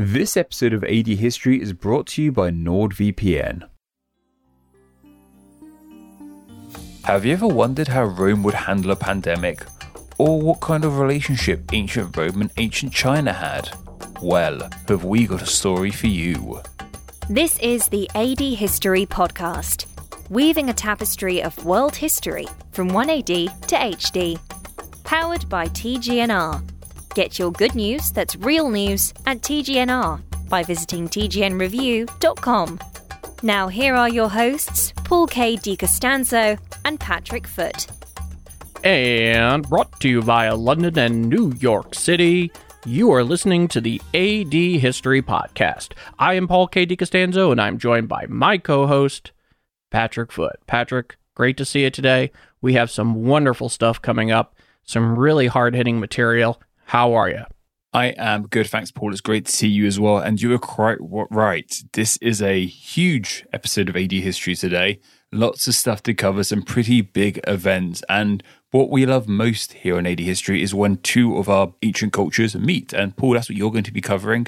This episode of AD History is brought to you by NordVPN. Have you ever wondered how Rome would handle a pandemic? Or what kind of relationship ancient Rome and ancient China had? Well, have we got a story for you? This is the AD History Podcast, weaving a tapestry of world history from 1AD to HD. Powered by TGNR. Get your good news that's real news at TGNR by visiting TGNReview.com. Now, here are your hosts, Paul K. DiCostanzo and Patrick Foot. And brought to you via London and New York City, you are listening to the AD History Podcast. I am Paul K. DiCostanzo, and I'm joined by my co host, Patrick Foot. Patrick, great to see you today. We have some wonderful stuff coming up, some really hard hitting material. How are you? I am good. Thanks, Paul. It's great to see you as well. And you are quite right. This is a huge episode of AD History today. Lots of stuff to cover, some pretty big events. And what we love most here on AD History is when two of our ancient cultures meet. And Paul, that's what you're going to be covering.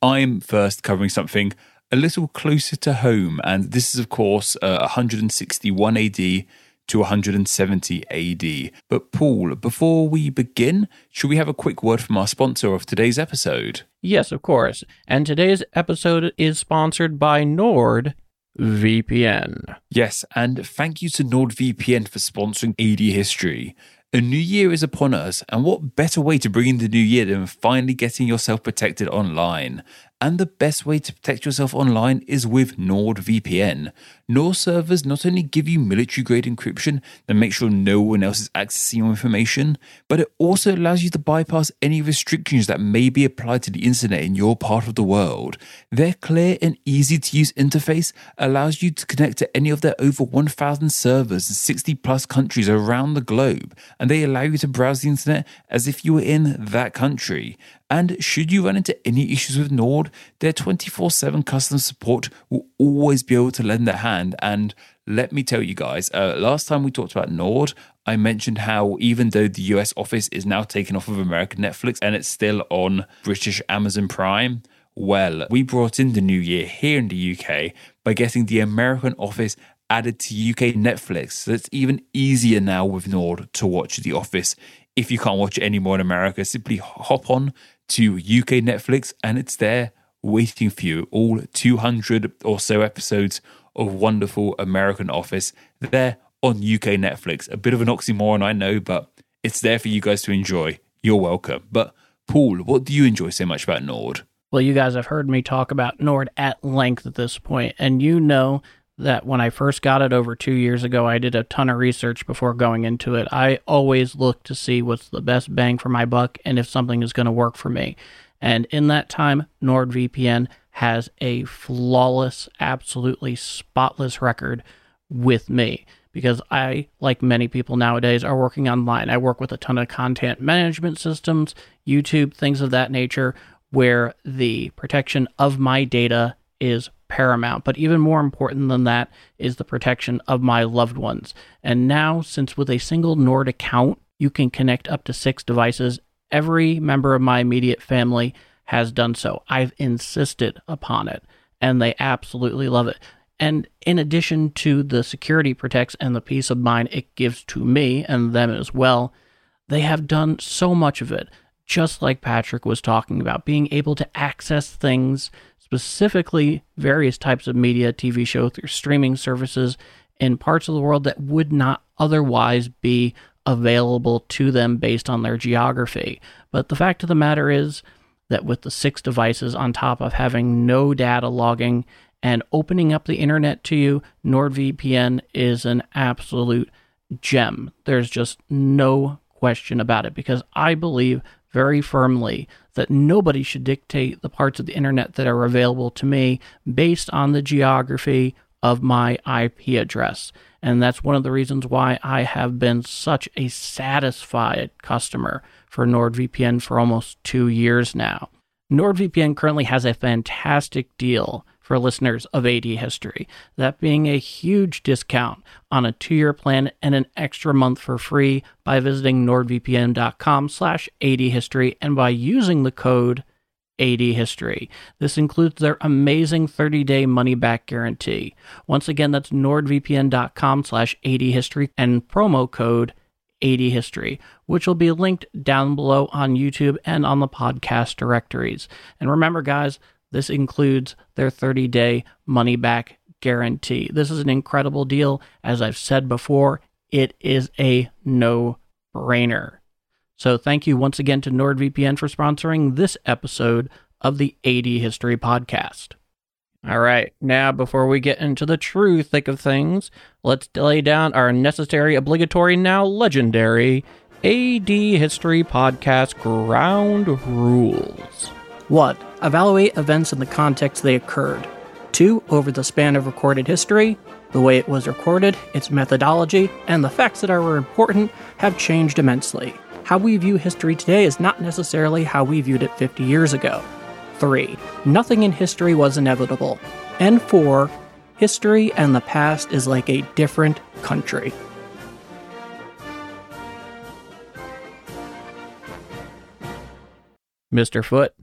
I'm first covering something a little closer to home. And this is, of course, uh, 161 AD to 170 AD. But Paul, before we begin, should we have a quick word from our sponsor of today's episode? Yes, of course. And today's episode is sponsored by Nord. VPN. Yes, and thank you to NordVPN for sponsoring AD History. A new year is upon us, and what better way to bring in the new year than finally getting yourself protected online? And the best way to protect yourself online is with NordVPN. Nord servers not only give you military grade encryption that makes sure no one else is accessing your information, but it also allows you to bypass any restrictions that may be applied to the internet in your part of the world. Their clear and easy to use interface allows you to connect to any of their over 1,000 servers in 60 plus countries around the globe, and they allow you to browse the internet as if you were in that country. And should you run into any issues with Nord, their 24 7 customer support will always be able to lend a hand. And let me tell you guys, uh, last time we talked about Nord, I mentioned how even though the US office is now taken off of American Netflix and it's still on British Amazon Prime, well, we brought in the new year here in the UK by getting the American office added to UK Netflix. So it's even easier now with Nord to watch The Office. If you can't watch it anymore in America, simply hop on to UK Netflix and it's there waiting for you. All 200 or so episodes of wonderful American Office there on UK Netflix. A bit of an oxymoron, I know, but it's there for you guys to enjoy. You're welcome. But Paul, what do you enjoy so much about Nord? Well, you guys have heard me talk about Nord at length at this point, and you know that when I first got it over two years ago, I did a ton of research before going into it. I always look to see what's the best bang for my buck and if something is going to work for me. And in that time, NordVPN has a flawless, absolutely spotless record with me because I, like many people nowadays, are working online. I work with a ton of content management systems, YouTube, things of that nature, where the protection of my data is paramount. But even more important than that is the protection of my loved ones. And now, since with a single Nord account, you can connect up to six devices, every member of my immediate family has done so. I've insisted upon it, and they absolutely love it. And in addition to the security protects and the peace of mind it gives to me and them as well, they have done so much of it, just like Patrick was talking about, being able to access things specifically various types of media, TV show through streaming services in parts of the world that would not otherwise be available to them based on their geography. But the fact of the matter is that with the six devices on top of having no data logging and opening up the internet to you, NordVPN is an absolute gem. There's just no question about it because I believe very firmly that nobody should dictate the parts of the internet that are available to me based on the geography of my IP address. And that's one of the reasons why I have been such a satisfied customer for NordVPN for almost two years now. NordVPN currently has a fantastic deal for listeners of AD History, that being a huge discount on a two-year plan and an extra month for free by visiting nordvpn.com slash adhistory and by using the code AD History. This includes their amazing 30-day money-back guarantee. Once again, that's nordvpn.com slash adhistory and promo code ADHistory, which will be linked down below on YouTube and on the podcast directories. And remember, guys, this includes their 30-day money-back guarantee. This is an incredible deal. As I've said before, it is a no-brainer. So thank you once again to NordVPN for sponsoring this episode of the AD History Podcast. All right, now before we get into the true thick of things, let's lay down our necessary, obligatory, now legendary AD History Podcast ground rules. 1. Evaluate events in the context they occurred. 2. Over the span of recorded history, the way it was recorded, its methodology, and the facts that are important have changed immensely. How we view history today is not necessarily how we viewed it 50 years ago. 3. Nothing in history was inevitable. And 4. History and the past is like a different country. Mr. Foot,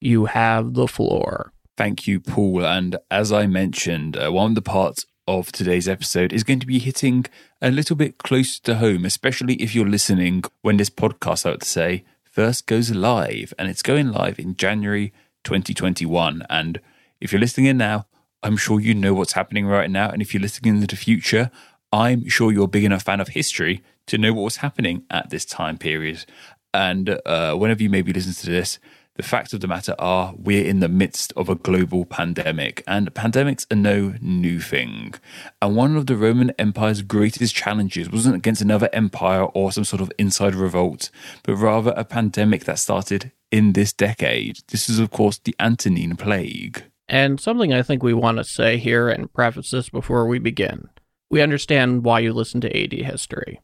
you have the floor. Thank you, Paul. And as I mentioned, uh, one of the parts of today's episode is going to be hitting a little bit close to home, especially if you're listening when this podcast, I would say, first goes live. And it's going live in January 2021. And if you're listening in now, I'm sure you know what's happening right now. And if you're listening into the future, I'm sure you're a big enough fan of history to know what was happening at this time period. And uh, whenever you maybe listen to this, the facts of the matter are we're in the midst of a global pandemic, and pandemics are no new thing. And one of the Roman Empire's greatest challenges wasn't against another empire or some sort of inside revolt, but rather a pandemic that started in this decade. This is, of course, the Antonine Plague. And something I think we want to say here and preface this before we begin. We understand why you listen to AD history.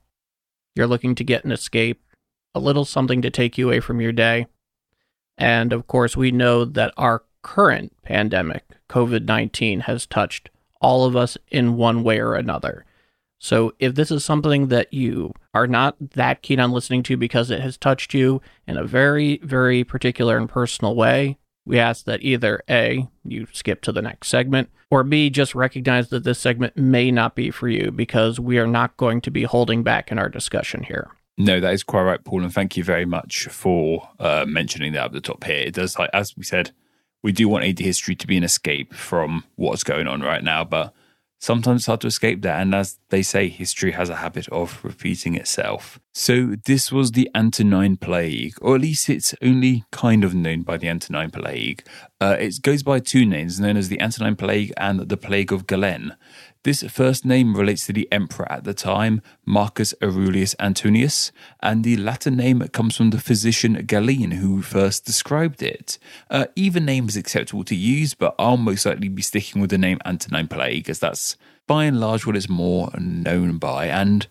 You're looking to get an escape, a little something to take you away from your day. And of course, we know that our current pandemic, COVID 19, has touched all of us in one way or another. So if this is something that you are not that keen on listening to because it has touched you in a very, very particular and personal way, we ask that either A, you skip to the next segment, or B, just recognize that this segment may not be for you because we are not going to be holding back in our discussion here. No, that is quite right, Paul, and thank you very much for uh, mentioning that at the top here. It does, like as we said, we do want AD history to be an escape from what's going on right now, but sometimes it's hard to escape that. And as they say, history has a habit of repeating itself. So this was the Antonine Plague, or at least it's only kind of known by the Antonine Plague. Uh, it goes by two names, known as the Antonine Plague and the Plague of Galen. This first name relates to the emperor at the time, Marcus Aurelius Antonius, and the Latin name comes from the physician Galen who first described it. Uh, either name is acceptable to use, but I'll most likely be sticking with the name Antonine Plague, as that's by and large what it's more known by. And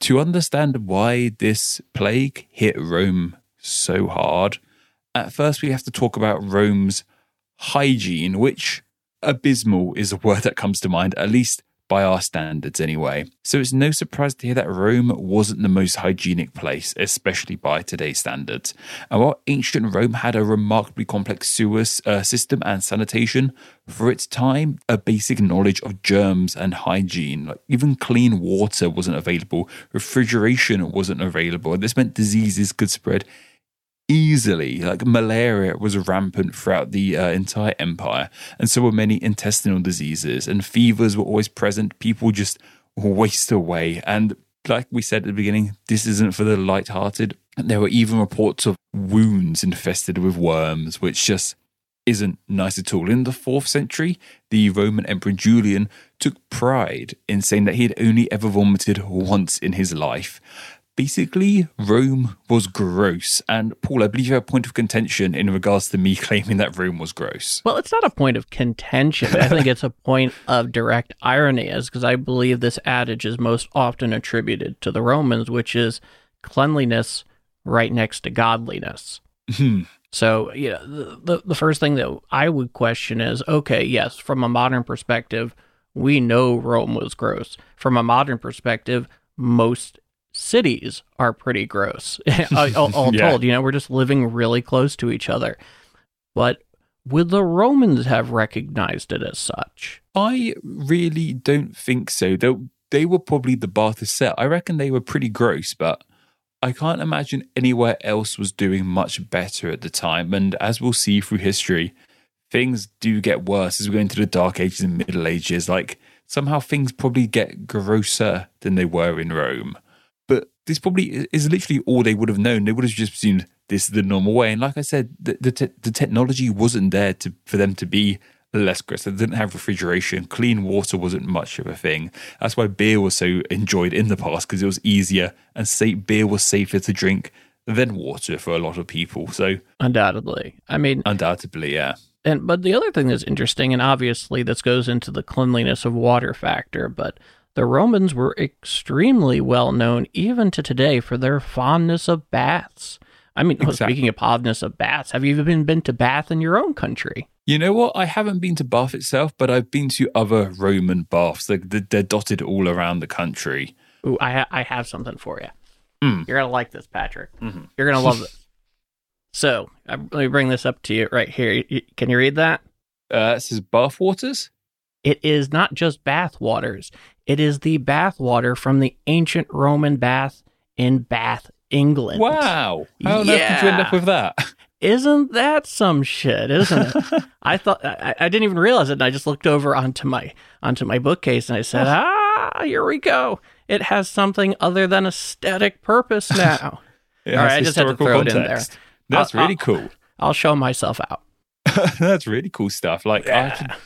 to understand why this plague hit Rome so hard, at first we have to talk about Rome's hygiene, which abysmal is a word that comes to mind, at least by our standards anyway. So it's no surprise to hear that Rome wasn't the most hygienic place, especially by today's standards. And while ancient Rome had a remarkably complex sewer uh, system and sanitation, for its time, a basic knowledge of germs and hygiene, like even clean water wasn't available, refrigeration wasn't available, and this meant diseases could spread easily. Like malaria was rampant throughout the uh, entire empire, and so were many intestinal diseases, and fevers were always present. People just waste away. And like we said at the beginning, this isn't for the light-hearted. There were even reports of wounds infested with worms, which just isn't nice at all. In the fourth century, the Roman Emperor Julian took pride in saying that he had only ever vomited once in his life. Basically, Rome was gross. And Paul, I believe you have a point of contention in regards to me claiming that Rome was gross. Well, it's not a point of contention. I think it's a point of direct irony, as because I believe this adage is most often attributed to the Romans, which is cleanliness right next to godliness. Hmm. So, you know, the, the, the first thing that I would question is okay, yes, from a modern perspective, we know Rome was gross. From a modern perspective, most cities are pretty gross. all, all Yeah. told, you know, we're just living really close to each other. but would the Romans have recognized it as such? I really don't think so. They, they were probably the bath set. I reckon they were pretty gross, but I can't imagine anywhere else was doing much better at the time. And as we'll see through history, things do get worse as we go into the Dark Ages and Middle Ages. Like somehow things probably get grosser than they were in Rome. This probably is literally all they would have known. They would have just assumed this is the normal way. And like I said, the the, te- the technology wasn't there to for them to be less gross. They didn't have refrigeration. Clean water wasn't much of a thing. That's why beer was so enjoyed in the past because it was easier and safe. Beer was safer to drink than water for a lot of people. So undoubtedly, I mean, undoubtedly, yeah. And but the other thing that's interesting, and obviously this goes into the cleanliness of water factor, but the Romans were extremely well known even to today for their fondness of baths. I mean, exactly. speaking of fondness of baths, have you even been to Bath in your own country? You know what? I haven't been to Bath itself, but I've been to other Roman baths. They're, they're dotted all around the country. Ooh, I, ha- I have something for you. Mm. You're going to like this, Patrick. Mm-hmm. You're going to love this. So, let me bring this up to you right here. Can you read that? Uh, it says bath waters. It is not just bath waters. It is the bath water from the ancient Roman bath in Bath, England. Wow. How on yeah. earth did you end up with that? Isn't that some shit, isn't it? I thought I, I, didn't even realize it and I just looked over onto my onto my bookcase and I said, Ah, here we go. It has something other than aesthetic purpose now. All right, I just had to throw context. it in there. That's I'll, really cool. I'll show myself out. That's really cool stuff. Like yeah.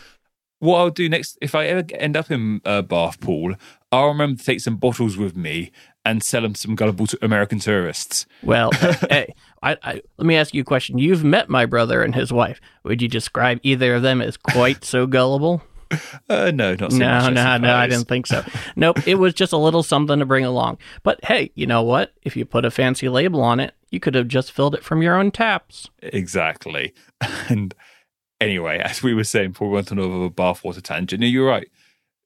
What I'll do next, if I ever end up in a bath pool, I'll remember to take some bottles with me and sell them to some gullible American tourists. Well, hey, I, I, let me ask you a question. You've met my brother and his wife. Would you describe either of them as quite so gullible? Uh, no, not so no, much, no, no. I didn't think so. nope, it was just a little something to bring along. But hey, you know what? If you put a fancy label on it, you could have just filled it from your own taps. Exactly. And anyway, as we were saying before we went on over a bathwater tangent, you're right.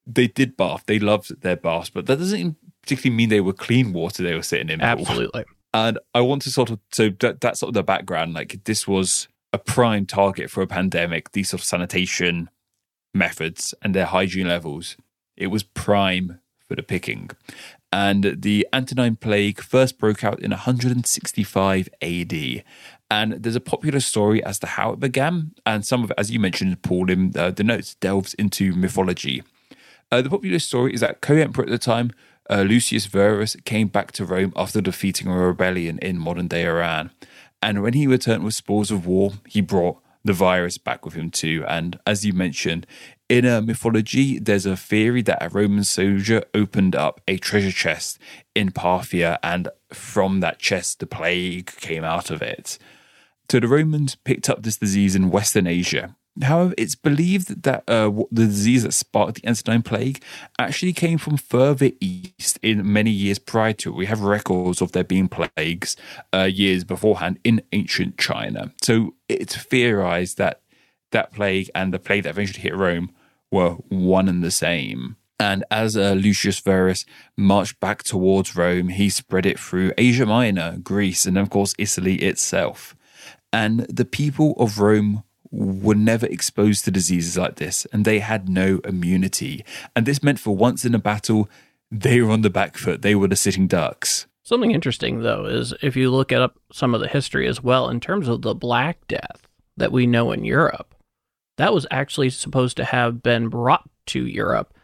They did bath. They loved their baths, but that doesn't particularly mean they were clean water they were sitting in. Absolutely. And I want to sort of so that, that's sort of the background. Like this was a prime target for a pandemic. These sort of sanitation methods and their hygiene levels. It was prime for the picking. And the Antonine Plague first broke out in 165 AD. And there's a popular story as to how it began. And some of it, as you mentioned, Paul, in uh, the notes delves into mythology. Uh, the popular story is that co emperor at the time, uh, Lucius Verus, came back to Rome after defeating a rebellion in modern day Iran. And when he returned with spoils of war, he brought the virus back with him too. And as you mentioned, in a mythology, there's a theory that a Roman soldier opened up a treasure chest in Parthia, and from that chest, the plague came out of it. So the Romans picked up this disease in Western Asia. However, it's believed that uh, the disease that sparked the Antonine Plague actually came from further east in many years prior to it. We have records of there being plagues uh, years beforehand in ancient China. So it's theorized that that plague and the plague that eventually hit Rome were one and the same. And as uh, Lucius Verus marched back towards Rome, he spread it through Asia Minor, Greece, and of course Italy itself. And the people of Rome were never exposed to diseases like this, and they had no immunity. And this meant for once in a battle, they were on the back foot. They were the sitting ducks. Something interesting, though, is if you look at up some of the history as well, in terms of the Black Death that we know in Europe, that was actually supposed to have been brought to Europe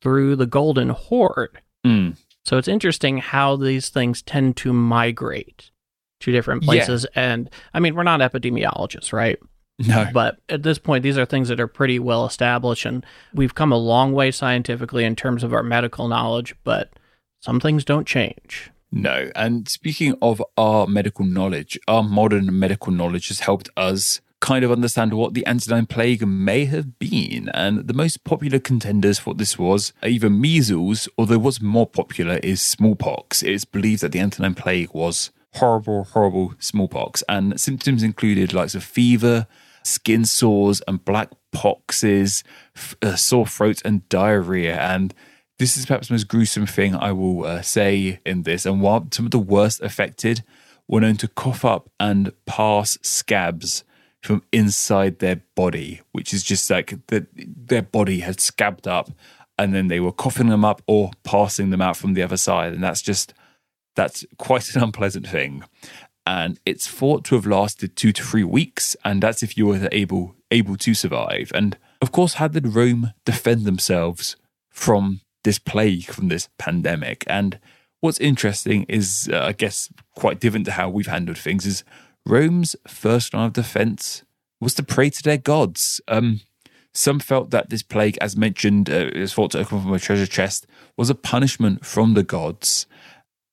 through the Golden Horde. Mm. So it's interesting how these things tend to migrate to different places. Yeah. And I mean, we're not epidemiologists, right? No. But at this point, these are things that are pretty well established, and we've come a long way scientifically in terms of our medical knowledge, but some things don't change. No. And speaking of our medical knowledge, our modern medical knowledge has helped us kind of understand what the Antonine Plague may have been. And the most popular contenders for this was either measles, although what's more popular is smallpox. It's believed that the Antonine Plague was horrible, horrible smallpox, and symptoms included likes of fever, skin sores and black poxes, uh, sore throat and diarrhea. And this is perhaps the most gruesome thing I will uh, say in this. And while some of the worst affected were known to cough up and pass scabs from inside their body, which is just like the, their body had scabbed up and then they were coughing them up or passing them out from the other side. And that's just, that's quite an unpleasant thing. And it's thought to have lasted two to three weeks. And that's if you were able, able to survive. And of course, how did Rome defend themselves from this plague, from this pandemic? And what's interesting is, uh, I guess, quite different to how we've handled things is Rome's first line of defense was to pray to their gods. Um, some felt that this plague, as mentioned, uh, is thought to come from a treasure chest, was a punishment from the gods.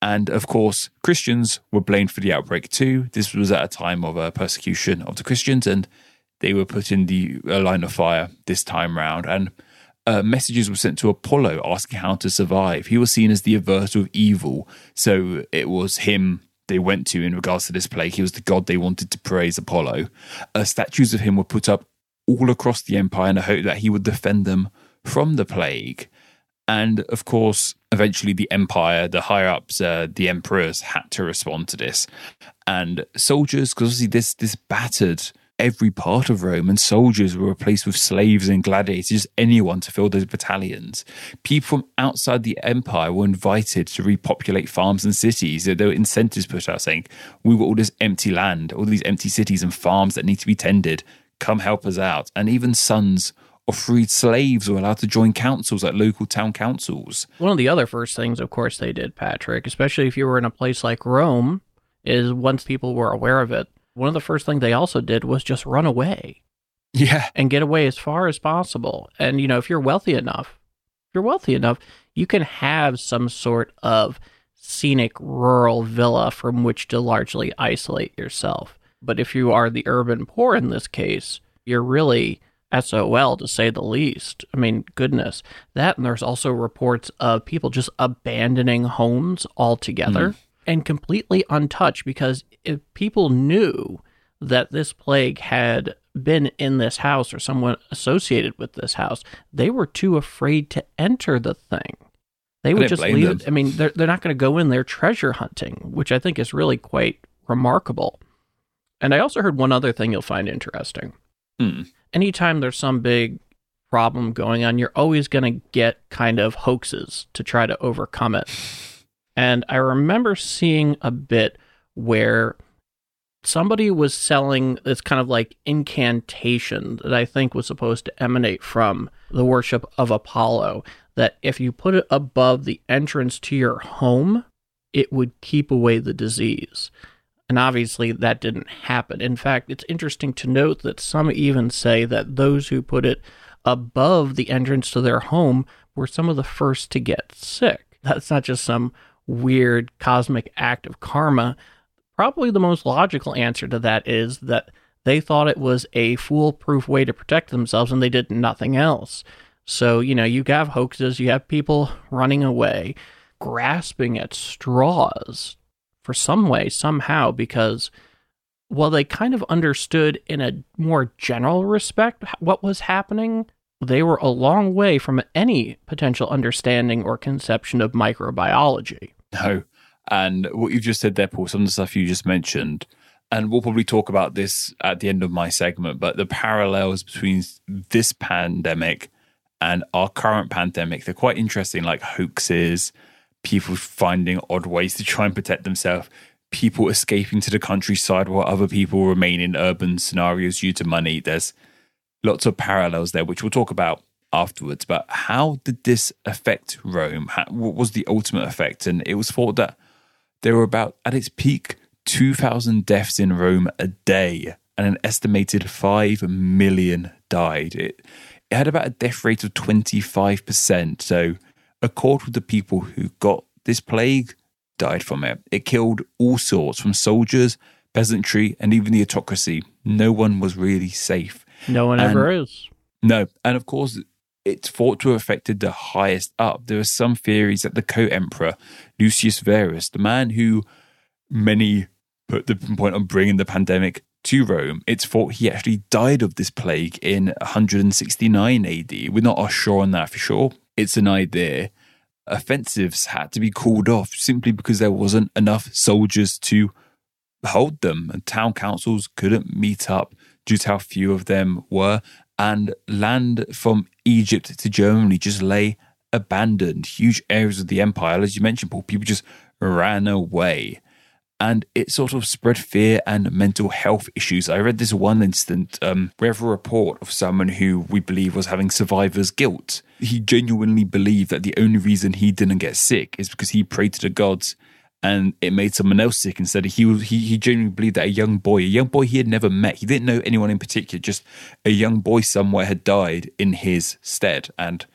And of course, Christians were blamed for the outbreak too. This was at a time of uh, persecution of the Christians, and they were put in the uh, line of fire this time round. And uh, messages were sent to Apollo asking how to survive. He was seen as the averter of evil, so it was him they went to in regards to this plague. He was the god they wanted to praise, Apollo. Uh, statues of him were put up all across the empire in the hope that he would defend them from the plague. And of course, eventually the empire, the higher ups, uh, the emperors had to respond to this. And soldiers, because obviously this this battered every part of Rome, and soldiers were replaced with slaves and gladiators, anyone to fill those battalions. People from outside the empire were invited to repopulate farms and cities. There were incentives put out saying, We've got all this empty land, all these empty cities and farms that need to be tended. Come help us out. And even sons of freed slaves were allowed to join councils like local town councils. One of the other first things, of course, they did, Patrick, especially if you were in a place like Rome, is once people were aware of it, one of the first things they also did was just run away. Yeah. And get away as far as possible. And, you know, if you're wealthy enough, if you're wealthy enough, you can have some sort of scenic rural villa from which to largely isolate yourself. But if you are the urban poor in this case, you're really SOL to say the least. I mean, goodness. That and there's also reports of people just abandoning homes altogether. Mm and completely untouched because if people knew that this plague had been in this house or someone associated with this house, they were too afraid to enter the thing. They would just leave it. I mean, they're, they're not going to go in there treasure hunting, which I think is really quite remarkable. And I also heard one other thing you'll find interesting. Hmm. Anytime there's some big problem going on, you're always going to get kind of hoaxes to try to overcome it. And I remember seeing a bit where somebody was selling this kind of like incantation that I think was supposed to emanate from the worship of Apollo. That if you put it above the entrance to your home, it would keep away the disease. And obviously, that didn't happen. In fact, it's interesting to note that some even say that those who put it above the entrance to their home were some of the first to get sick. That's not just some weird cosmic act of karma, probably the most logical answer to that is that they thought it was a foolproof way to protect themselves and they did nothing else. So, you know, you have hoaxes, you have people running away, grasping at straws for some way, somehow, because while they kind of understood in a more general respect what was happening, they were a long way from any potential understanding or conception of microbiology. No. And what you've just said there, Paul, some of the stuff you just mentioned, and we'll probably talk about this at the end of my segment, but the parallels between this pandemic and our current pandemic, they're quite interesting, like hoaxes, people finding odd ways to try and protect themselves, people escaping to the countryside while other people remain in urban scenarios due to money. There's lots of parallels there, which we'll talk about afterwards. But how did this affect Rome? How, what was the ultimate effect? And it was thought that there were about, at its peak, 2,000 deaths in Rome a day, and an estimated 5 million died. It, it had about a death rate of 25%. So, a quarter of the people who got this plague died from it. It killed all sorts, from soldiers, peasantry, and even the autocracy. No one was really safe. No one and, ever is. No. And of course, it's thought to have affected the highest up. There are some theories that the co emperor, Lucius Verus, the man who many put the point on bringing the pandemic to Rome, it's thought he actually died of this plague in 169 AD. We're not sure on that for sure. It's an idea. Offensives had to be called off simply because there wasn't enough soldiers to hold them, and town councils couldn't meet up due to how few of them were. And land from Egypt to Germany just lay abandoned. Huge areas of the empire, as you mentioned, Paul, people just ran away. And it sort of spread fear and mental health issues. I read this one incident. Um, we have a report of someone who we believe was having survivor's guilt. He genuinely believed that the only reason he didn't get sick is because he prayed to the gods and it made someone else sick instead. He was he, he genuinely believed that a young boy, a young boy he had never met, he didn't know anyone in particular, just a young boy somewhere had died in his stead. And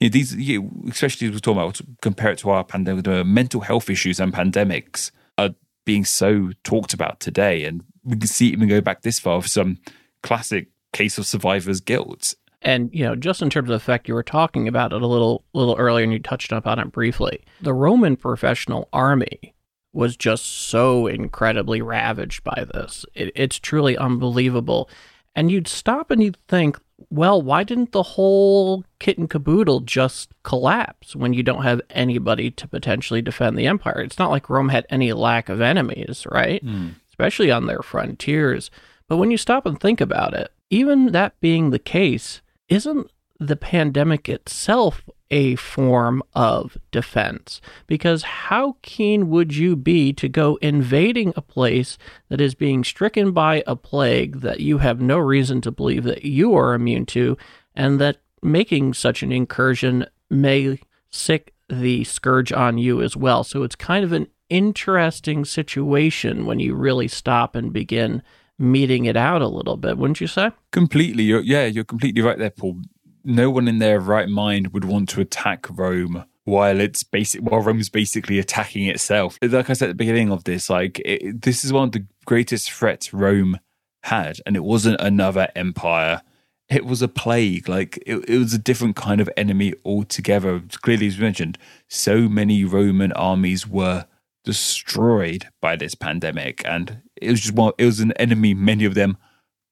you know, these, you know, especially we're talking about, compare it to our pandemic, the mental health issues and pandemics are being so talked about today, and we can see even go back this far with some classic case of survivor's guilt. And you know, just in terms of the effect, you were talking about it a little little earlier, and you touched upon it briefly. The Roman professional army was just so incredibly ravaged by this. It, it's truly unbelievable. And you'd stop and you'd think, well, why didn't the whole kit and caboodle just collapse when you don't have anybody to potentially defend the empire? It's not like Rome had any lack of enemies, right? Mm. Especially on their frontiers. But when you stop and think about it, even that being the case, isn't the pandemic itself a form of defense? Because how keen would you be to go invading a place that is being stricken by a plague that you have no reason to believe that you are immune to, and that making such an incursion may sick the scourge on you as well? So it's kind of an interesting situation when you really stop and begin meting it out a little bit, wouldn't you say? Completely. You're, yeah, you're completely right there, Paul. No one in their right mind would want to attack Rome while it's basic while Rome's basically attacking itself. Like I said at the beginning of this, like it, this is one of the greatest threats Rome had, and it wasn't another empire. It was a plague. Like it, it was a different kind of enemy altogether. Clearly, as mentioned, so many Roman armies were destroyed by this pandemic, and it was just one. It was an enemy many of them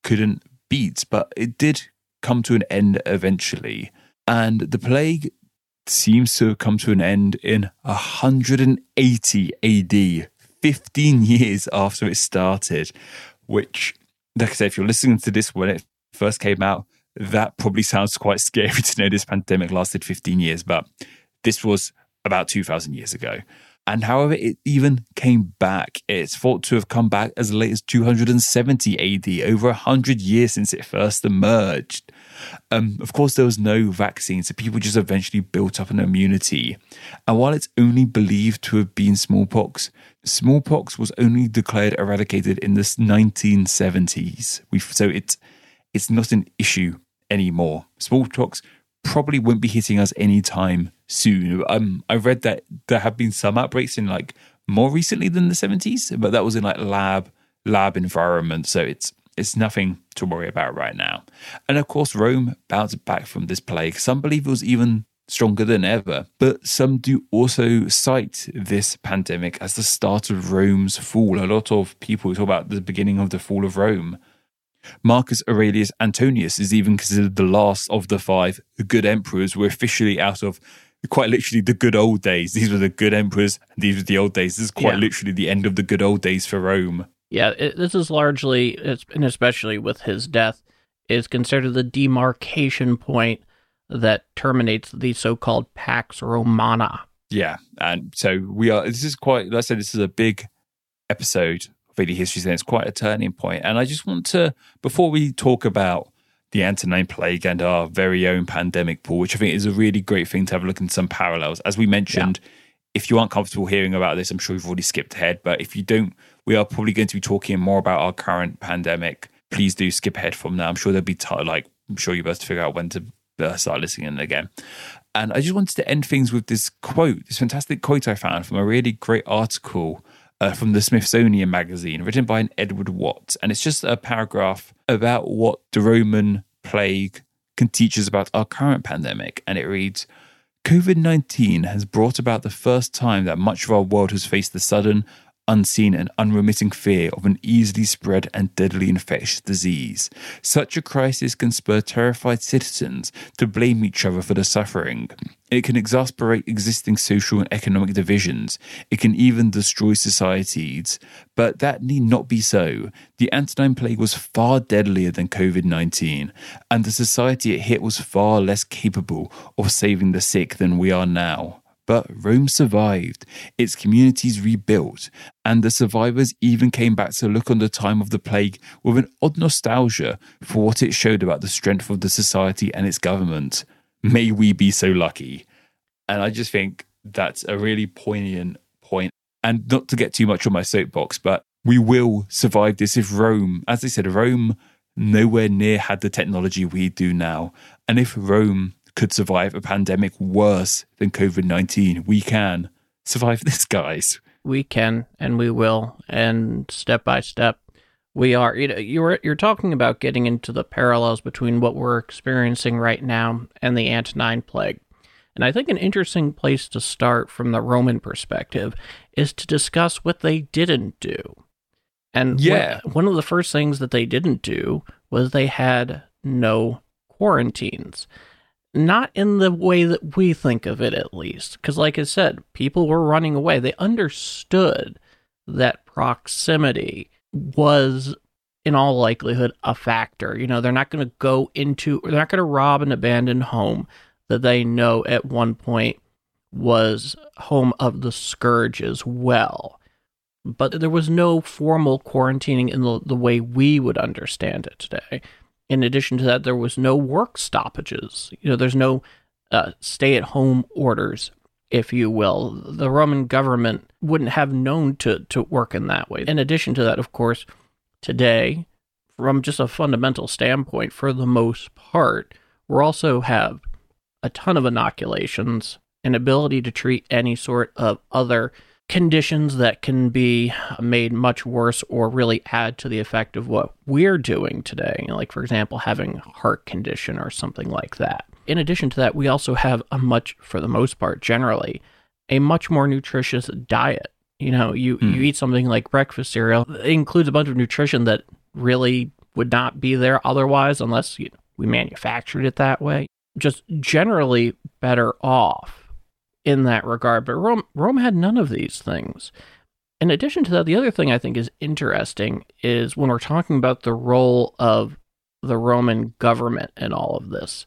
couldn't beat, but it did come to an end eventually. And the plague seems to have come to an end in 180 AD, 15 years after it started. Which, like I said, if you're listening to this when it first came out, that probably sounds quite scary to know this pandemic lasted 15 years, but this was about 2,000 years ago. And however it even came back, it's thought to have come back as late as 270 AD, over 100 years since it first emerged. Um, of course, there was no vaccine, so people just eventually built up an immunity. And while it's only believed to have been smallpox, smallpox was only declared eradicated in the 1970s. We've, so it's, it's not an issue anymore. Smallpox probably won't be hitting us anytime soon. Um, I read that there have been some outbreaks in like more recently than the 70s, but that was in like lab lab environment, so it's it's nothing to worry about right now. And of course, Rome bounced back from this plague. Some believe it was even stronger than ever, but some do also cite this pandemic as the start of Rome's fall. A lot of people talk about the beginning of the fall of Rome. Marcus Aurelius Antonius is even considered the last of the five good emperors. We're officially out of quite literally the good old days. These were the good emperors, these were the old days. This is quite yeah. literally the end of the good old days for Rome. Yeah, it, this is largely, and especially with his death, is considered the demarcation point that terminates the so-called Pax Romana. Yeah, and so we are. This is quite. Let's say this is a big episode of AD history, and it's quite a turning point. And I just want to, before we talk about the Antonine Plague and our very own pandemic Paul, which I think is a really great thing to have a look in some parallels. As we mentioned, yeah. if you aren't comfortable hearing about this, I'm sure you've already skipped ahead. But if you don't, we are probably going to be talking more about our current pandemic. Please do skip ahead from now. I'm sure there'll be t- like I'm sure you'll be able to figure out when to uh, start listening again. And I just wanted to end things with this quote, this fantastic quote I found from a really great article uh, from the Smithsonian magazine, written by an Edward Watt. And it's just a paragraph about what the Roman plague can teach us about our current pandemic. And it reads COVID 19 has brought about the first time that much of our world has faced the sudden, unseen, and unremitting fear of an easily spread and deadly infectious disease. Such a crisis can spur terrified citizens to blame each other for the suffering. It can exasperate existing social and economic divisions. It can even destroy societies. But that need not be so. The Antonine Plague was far deadlier than COVID 19, and the society it hit was far less capable of saving the sick than we are now. But Rome survived, its communities rebuilt, and the survivors even came back to look on the time of the plague with an odd nostalgia for what it showed about the strength of the society and its government. May we be so lucky. And I just think that's a really poignant point. And not to get too much on my soapbox, but we will survive this if Rome, as I said, Rome nowhere near had the technology we do now. And if Rome could survive a pandemic worse than COVID 19, we can survive this, guys. We can and we will. And step by step, we are you know you're you're talking about getting into the parallels between what we're experiencing right now and the Antonine plague. And I think an interesting place to start from the Roman perspective is to discuss what they didn't do. And yeah. one, one of the first things that they didn't do was they had no quarantines. Not in the way that we think of it, at least. Because, like I said, people were running away. They understood that proximity was in all likelihood a factor. You know, they're not going to go into, they're not going to rob an abandoned home that they know at one point was home of the scourge as well. But there was no formal quarantining in the, the way we would understand it today. In addition to that, there was no work stoppages. You know, there's no uh, stay at home orders if you will. The Roman government wouldn't have known to, to work in that way. In addition to that, of course, today, from just a fundamental standpoint, for the most part, we also have a ton of inoculations, an ability to treat any sort of other conditions that can be made much worse or really add to the effect of what we're doing today. Like, for example, having heart condition or something like that in addition to that, we also have a much, for the most part, generally, a much more nutritious diet. You know, you, mm. you eat something like breakfast cereal, it includes a bunch of nutrition that really would not be there otherwise unless you know, we manufactured it that way. Just generally better off in that regard. But Rome, Rome had none of these things. In addition to that, the other thing I think is interesting is when we're talking about the role of the Roman government in all of this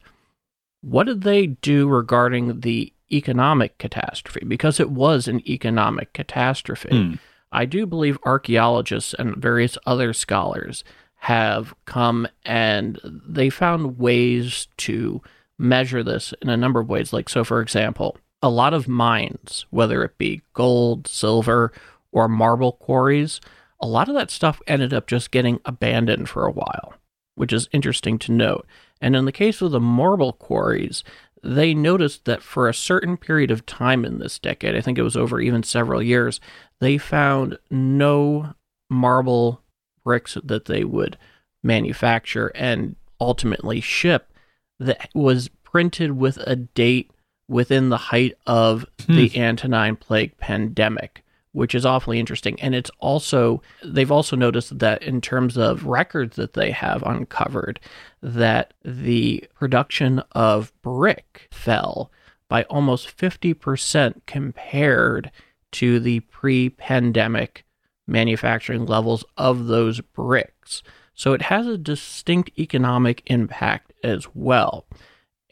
what did they do regarding the economic catastrophe? Because it was an economic catastrophe. Mm. I do believe archaeologists and various other scholars have come and they found ways to measure this in a number of ways. Like, so for example, a lot of mines, whether it be gold, silver, or marble quarries, a lot of that stuff ended up just getting abandoned for a while, which is interesting to note. And in the case of the marble quarries, they noticed that for a certain period of time in this decade, I think it was over even several years, they found no marble bricks that they would manufacture and ultimately ship that was printed with a date within the height of hmm. the Antonine Plague pandemic which is awfully interesting. And it's also, they've also noticed that in terms of records that they have uncovered, that the production of brick fell by almost 50% compared to the pre pandemic manufacturing levels of those bricks. So it has a distinct economic impact as well.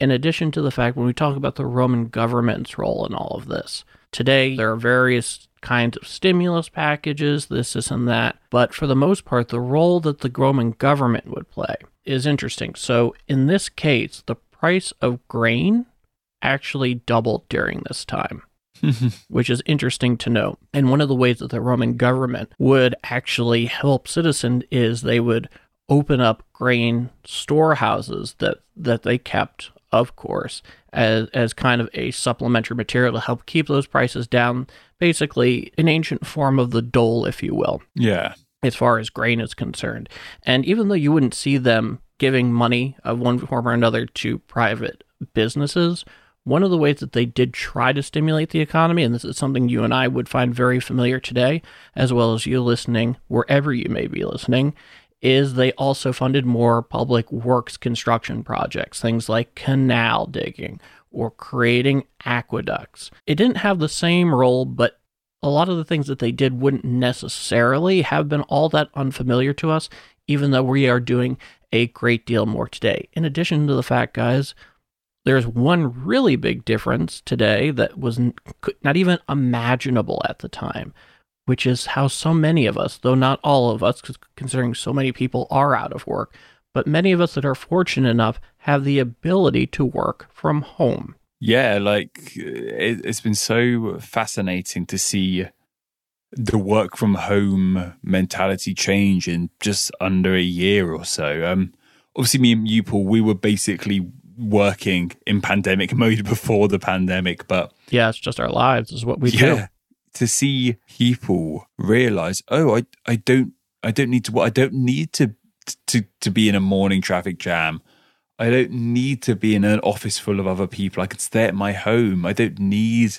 In addition to the fact, when we talk about the Roman government's role in all of this, today there are various kinds of stimulus packages, this, this, and that. But for the most part, the role that the Roman government would play is interesting. So in this case, the price of grain actually doubled during this time. which is interesting to note. And one of the ways that the Roman government would actually help citizens is they would open up grain storehouses that, that they kept of course, as as kind of a supplementary material to help keep those prices down. Basically, an ancient form of the dole, if you will. Yeah. As far as grain is concerned, and even though you wouldn't see them giving money of one form or another to private businesses, one of the ways that they did try to stimulate the economy, and this is something you and I would find very familiar today, as well as you listening wherever you may be listening, is they also funded more public works construction projects, things like canal digging or creating aqueducts. It didn't have the same role, but a lot of the things that they did wouldn't necessarily have been all that unfamiliar to us, even though we are doing a great deal more today. In addition to the fact, guys, there's one really big difference today that was not even imaginable at the time, which is how so many of us, though not all of us, considering so many people are out of work, but many of us that are fortunate enough have the ability to work from home. Yeah, like it, it's been so fascinating to see the work from home mentality change in just under a year or so. Um, obviously, me and you, Paul, we were basically working in pandemic mode before the pandemic, but yeah, it's just our lives is what we yeah, do. To see people realize, oh, I, I don't, I don't need to, I don't need to, to, to be in a morning traffic jam. I don't need to be in an office full of other people. I can stay at my home. I don't need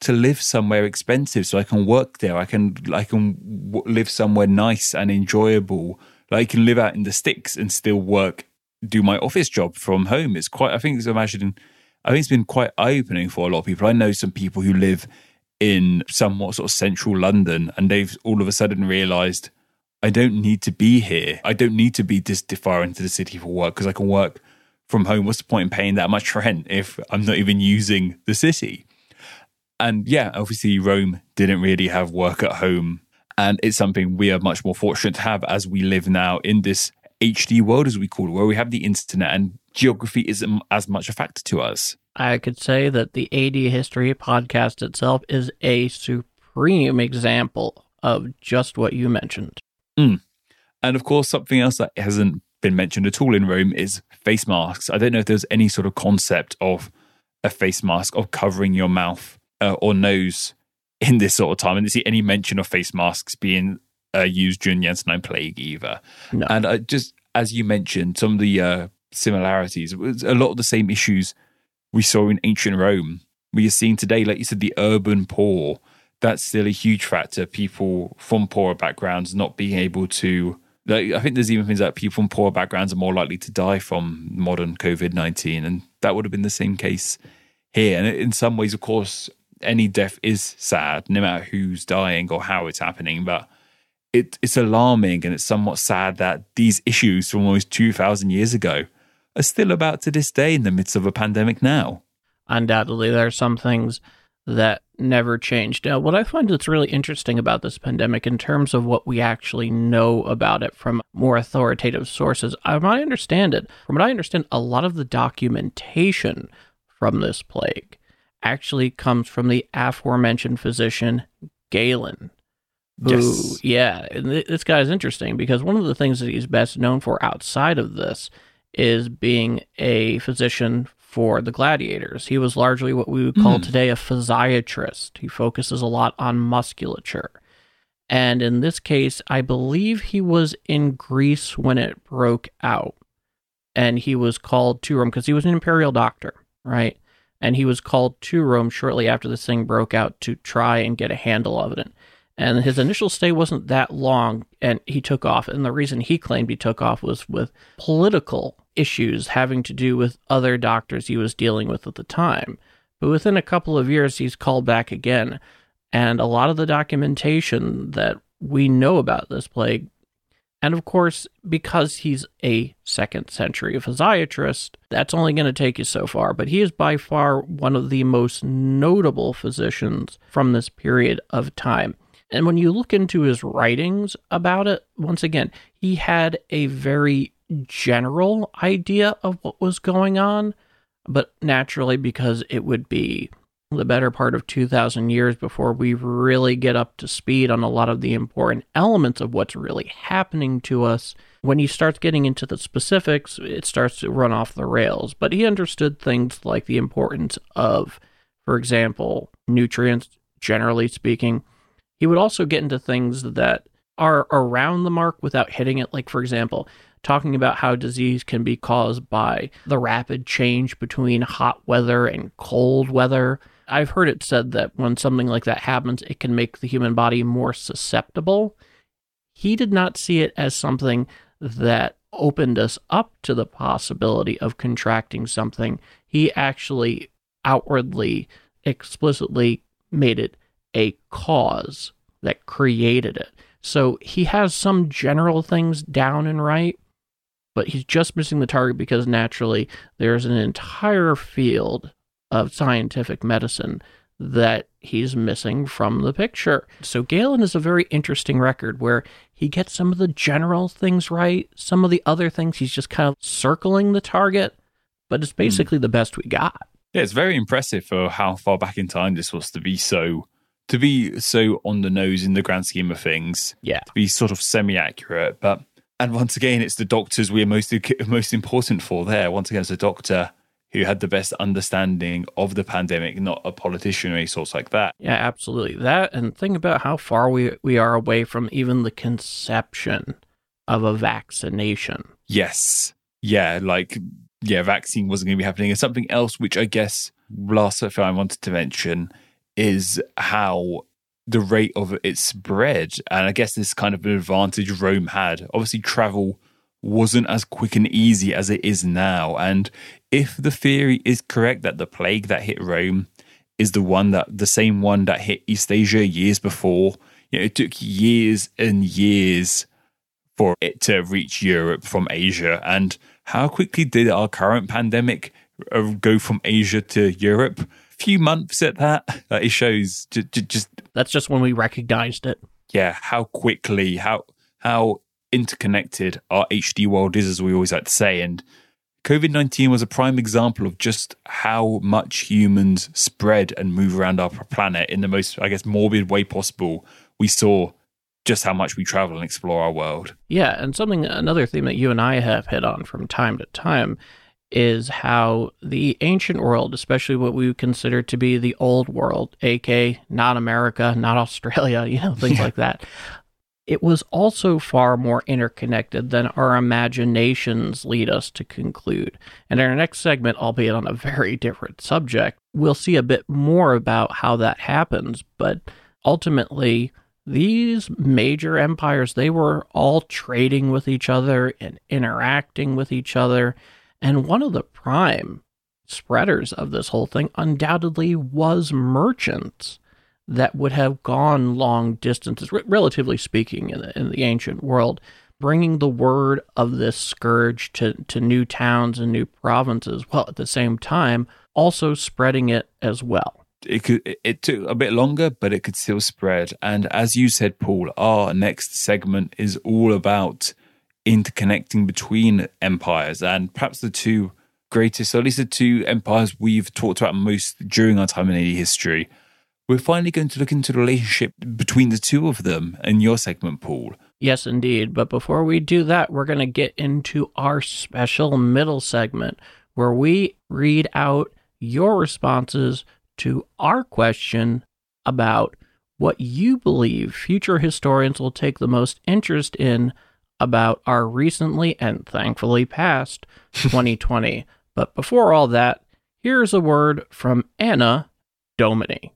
to live somewhere expensive so I can work there. I can I can w- live somewhere nice and enjoyable. Like I can live out in the sticks and still work, do my office job from home. It's quite. I think it's imagining. I think it's been quite eye opening for a lot of people. I know some people who live in somewhat sort of central London, and they've all of a sudden realised I don't need to be here. I don't need to be this far into the city for work because I can work from home. What's the point in paying that much rent if I'm not even using the city? And yeah, obviously, Rome didn't really have work at home. And it's something we are much more fortunate to have as we live now in this HD world, as we call it, where we have the internet and geography isn't as much a factor to us. I could say that the AD History podcast itself is a supreme example of just what you mentioned. Mm. And of course, something else that hasn't been mentioned at all in Rome is face masks. I don't know if there's any sort of concept of a face mask of covering your mouth uh, or nose in this sort of time. I didn't see any mention of face masks being uh, used during the Antonine Plague either. No. And uh, just as you mentioned, some of the uh, similarities, a lot of the same issues we saw in ancient Rome. We are seeing today, like you said, the urban poor. That's still a huge factor. People from poorer backgrounds not being able to. Like, I think there's even things like people from poorer backgrounds are more likely to die from modern COVID 19. And that would have been the same case here. And in some ways, of course, any death is sad, no matter who's dying or how it's happening. But it, it's alarming and it's somewhat sad that these issues from almost 2,000 years ago are still about to this day in the midst of a pandemic now. Undoubtedly, there are some things that never changed. Now, what I find that's really interesting about this pandemic in terms of what we actually know about it from more authoritative sources, I understand it. From what I understand, a lot of the documentation from this plague actually comes from the aforementioned physician Galen. Who, yes. yeah, this guy is interesting because one of the things that he's best known for outside of this is being a physician for the gladiators. He was largely what we would call mm. today a physiatrist. He focuses a lot on musculature. And in this case, I believe he was in Greece when it broke out. And he was called to Rome because he was an imperial doctor, right? and he was called to Rome shortly after this thing broke out to try and get a handle of it. And his initial stay wasn't that long, and he took off. And the reason he claimed he took off was with political issues having to do with other doctors he was dealing with at the time. But within a couple of years, he's called back again. And a lot of the documentation that we know about this plague and of course, because he's a second century physiatrist, that's only going to take you so far. But he is by far one of the most notable physicians from this period of time. And when you look into his writings about it, once again, he had a very general idea of what was going on. But naturally, because it would be the better part of 2,000 years before we really get up to speed on a lot of the important elements of what's really happening to us. When he starts getting into the specifics, it starts to run off the rails. But he understood things like the importance of, for example, nutrients, generally speaking. He would also get into things that are around the mark without hitting it. Like, for example, talking about how disease can be caused by the rapid change between hot weather and cold weather I've heard it said that when something like that happens, it can make the human body more susceptible. He did not see it as something that opened us up to the possibility of contracting something, he actually outwardly, explicitly made it a cause that created it. So he has some general things down and right, but he's just missing the target because naturally there's an entire field of scientific medicine that he's missing from the picture. So Galen is a very interesting record where he gets some of the general things right, some of the other things he's just kind of circling the target, but it's basically mm. the best we got. Yeah, it's very impressive for how far back in time this was to be so to be so on the nose in the grand scheme of things. Yeah. To be sort of semi accurate, but and once again, it's the doctors we're most most important for. There, once again, as a doctor who had the best understanding of the pandemic, not a politician or any sorts like that. Yeah, absolutely. That and think about how far we we are away from even the conception of a vaccination. Yes. Yeah, like yeah, vaccine wasn't going to be happening. And something else, which I guess last thing I wanted to mention is how the rate of its spread. And I guess this kind of an advantage Rome had. Obviously, travel wasn't as quick and easy as it is now. And if the theory is correct that the plague that hit Rome is the one that the same one that hit East Asia years before, you know, it took years and years for it to reach Europe from Asia. And how quickly did our current pandemic uh, go from Asia to Europe? Few months at that. Uh, it shows just, just that's just when we recognized it. Yeah, how quickly, how how interconnected our HD world is, as we always like to say, and COVID nineteen was a prime example of just how much humans spread and move around our planet in the most, I guess, morbid way possible. We saw just how much we travel and explore our world. Yeah, and something another theme that you and I have hit on from time to time is how the ancient world, especially what we would consider to be the old world, aka not America, not Australia, you know, things like that, it was also far more interconnected than our imaginations lead us to conclude. And in our next segment, albeit on a very different subject, we'll see a bit more about how that happens. But ultimately, these major empires, they were all trading with each other and interacting with each other and one of the prime spreaders of this whole thing undoubtedly was merchants that would have gone long distances, relatively speaking, in the, in the ancient world, bringing the word of this scourge to, to new towns and new provinces, while at the same time also spreading it as well. It could it took a bit longer, but it could still spread. And as you said, Paul, our next segment is all about interconnecting between empires and perhaps the two greatest, or at least the two empires we've talked about most during our time in AD history. We're finally going to look into the relationship between the two of them in your segment, Paul. Yes, indeed. But before we do that, we're going to get into our special middle segment where we read out your responses to our question about what you believe future historians will take the most interest in about our recently and thankfully past 2020. but before all that, here's a word from Anno Domini.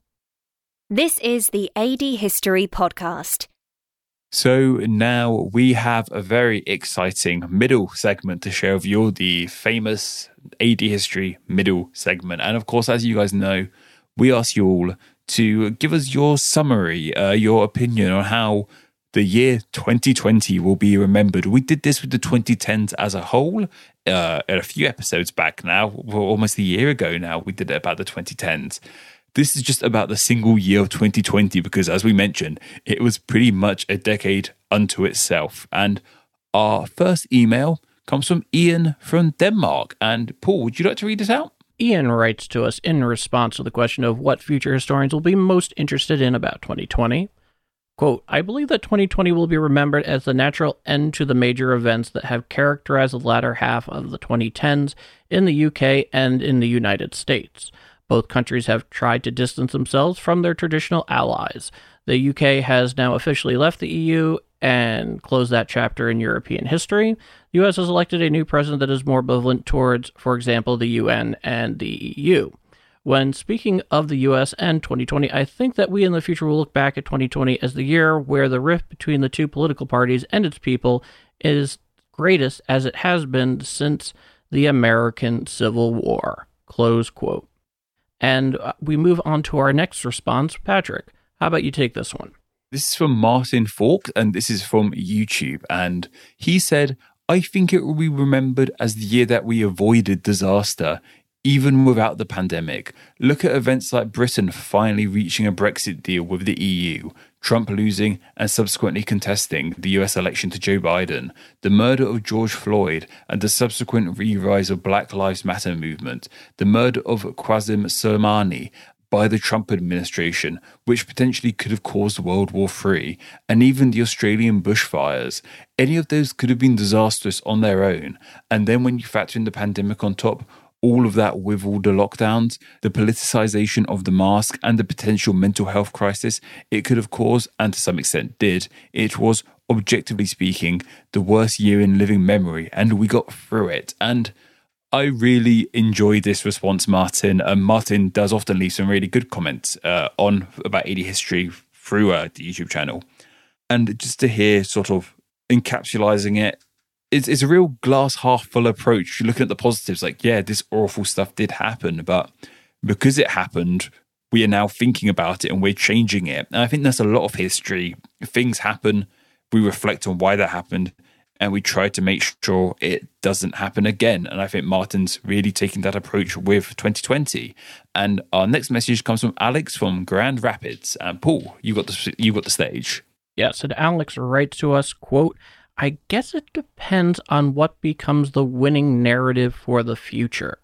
This is the AD History Podcast. So now we have a very exciting middle segment to share with you, the famous AD History middle segment. And of course, as you guys know, we ask you all to give us your summary, uh, your opinion on how the year 2020 will be remembered. We did this with the 2010s as a whole uh, a few episodes back now, almost a year ago now. We did it about the 2010s. This is just about the single year of 2020 because, as we mentioned, it was pretty much a decade unto itself. And our first email comes from Ian from Denmark. And Paul, would you like to read this out? Ian writes to us in response to the question of what future historians will be most interested in about 2020. Quote, I believe that 2020 will be remembered as the natural end to the major events that have characterized the latter half of the 2010s in the UK and in the United States. Both countries have tried to distance themselves from their traditional allies. The UK has now officially left the EU and closed that chapter in European history. The US has elected a new president that is more benevolent towards, for example, the UN and the EU. When speaking of the US and 2020, I think that we in the future will look back at 2020 as the year where the rift between the two political parties and its people is greatest as it has been since the American Civil War. Close quote. And uh, we move on to our next response. Patrick, how about you take this one? This is from Martin Falk, and this is from YouTube. And he said, I think it will be remembered as the year that we avoided disaster, even without the pandemic. Look at events like Britain finally reaching a Brexit deal with the EU, Trump losing and subsequently contesting the US election to Joe Biden, the murder of George Floyd and the subsequent re rise of Black Lives Matter movement, the murder of Qasim Soleimani by the Trump administration, which potentially could have caused World War III, and even the Australian bushfires. Any of those could have been disastrous on their own. And then when you factor in the pandemic on top, all of that with all the lockdowns, the politicization of the mask, and the potential mental health crisis it could have caused, and to some extent did, it was, objectively speaking, the worst year in living memory, and we got through it. And I really enjoyed this response, Martin. And Martin does often leave some really good comments uh, on about AD history through uh, the YouTube channel. And just to hear sort of encapsulating it it's, it's a real glass half full approach. You're looking at the positives, like, yeah, this awful stuff did happen, but because it happened, we are now thinking about it and we're changing it. And I think that's a lot of history. Things happen, we reflect on why that happened, and we try to make sure it doesn't happen again. And I think Martin's really taking that approach with 2020. And our next message comes from Alex from Grand Rapids. And Paul, you got the you got the stage. Yeah, so Alex writes to us, quote, I guess it depends on what becomes the winning narrative for the future.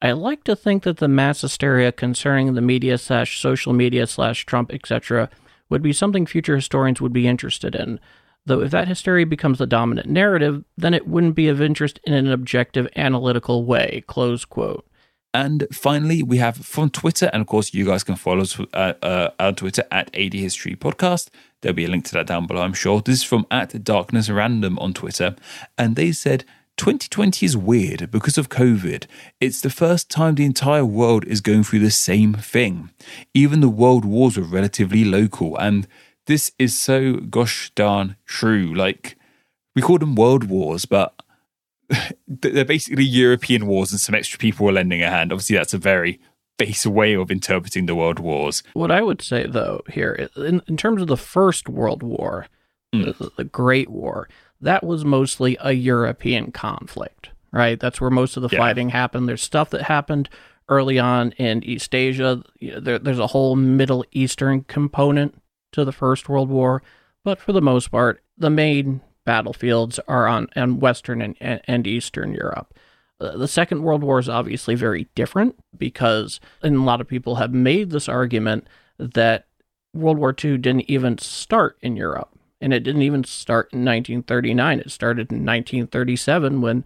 I like to think that the mass hysteria concerning the media slash social media slash Trump, etc., would be something future historians would be interested in. Though if that hysteria becomes the dominant narrative, then it wouldn't be of interest in an objective, analytical way. Close quote. And finally, we have from Twitter, and of course, you guys can follow us uh, uh, on Twitter at AD History Podcast. There'll be a link to that down below, I'm sure. This is from at Darkness Random on Twitter, and they said 2020 is weird because of COVID. It's the first time the entire world is going through the same thing. Even the world wars were relatively local, and this is so gosh darn true. Like we call them world wars, but they're basically European wars and some extra people were lending a hand. Obviously, that's a very base way of interpreting the world wars. What I would say, though, here, in, in terms of the First World War, mm. the, the, Great War, that was mostly a European conflict, right? That's where most of the yeah. fighting happened. There's stuff that happened early on in East Asia. There, there's a whole Middle Eastern component to the First World War, but for the most part, the main battlefields are on, on Western and, and Eastern Europe. The Second World War is obviously very different because, and a lot of people have made this argument that World War II didn't even start in Europe. And it didn't even start in 1939. It started in 1937 when,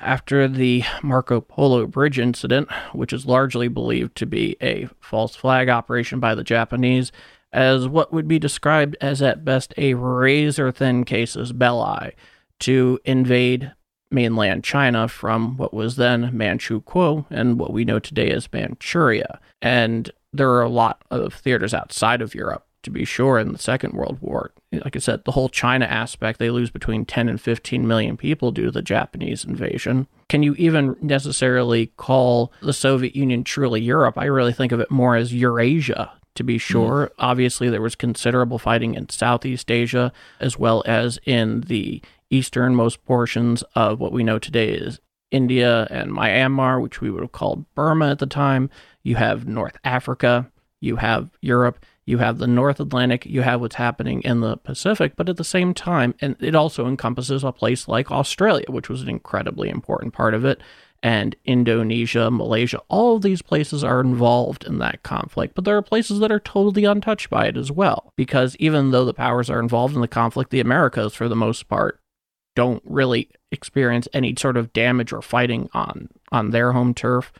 after the Marco Polo Bridge incident, which is largely believed to be a false flag operation by the Japanese, as what would be described as at best a razor thin casus belli to invade mainland China from what was then Manchukuo and what we know today as Manchuria. And there are a lot of theaters outside of Europe, to be sure, in the Second World War. Like I said, the whole China aspect, they lose between 10 and 15 million people due to the Japanese invasion. Can you even necessarily call the Soviet Union truly Europe? I really think of it more as Eurasia to be mm-hmm. sure. Mm. Obviously, there was considerable fighting in Southeast Asia as well as in the easternmost portions of what we know today is India and Myanmar, which we would have called Burma at the time. You have North Africa, you have Europe, you have the North Atlantic, you have what's happening in the Pacific, but at the same time, and it also encompasses a place like Australia, which was an incredibly important part of it and Indonesia, Malaysia, all of these places are involved in that conflict, but there are places that are totally untouched by it as well. Because even though the powers are involved in the conflict, the Americas, for the most part, don't really experience any sort of damage or fighting on on their home turf.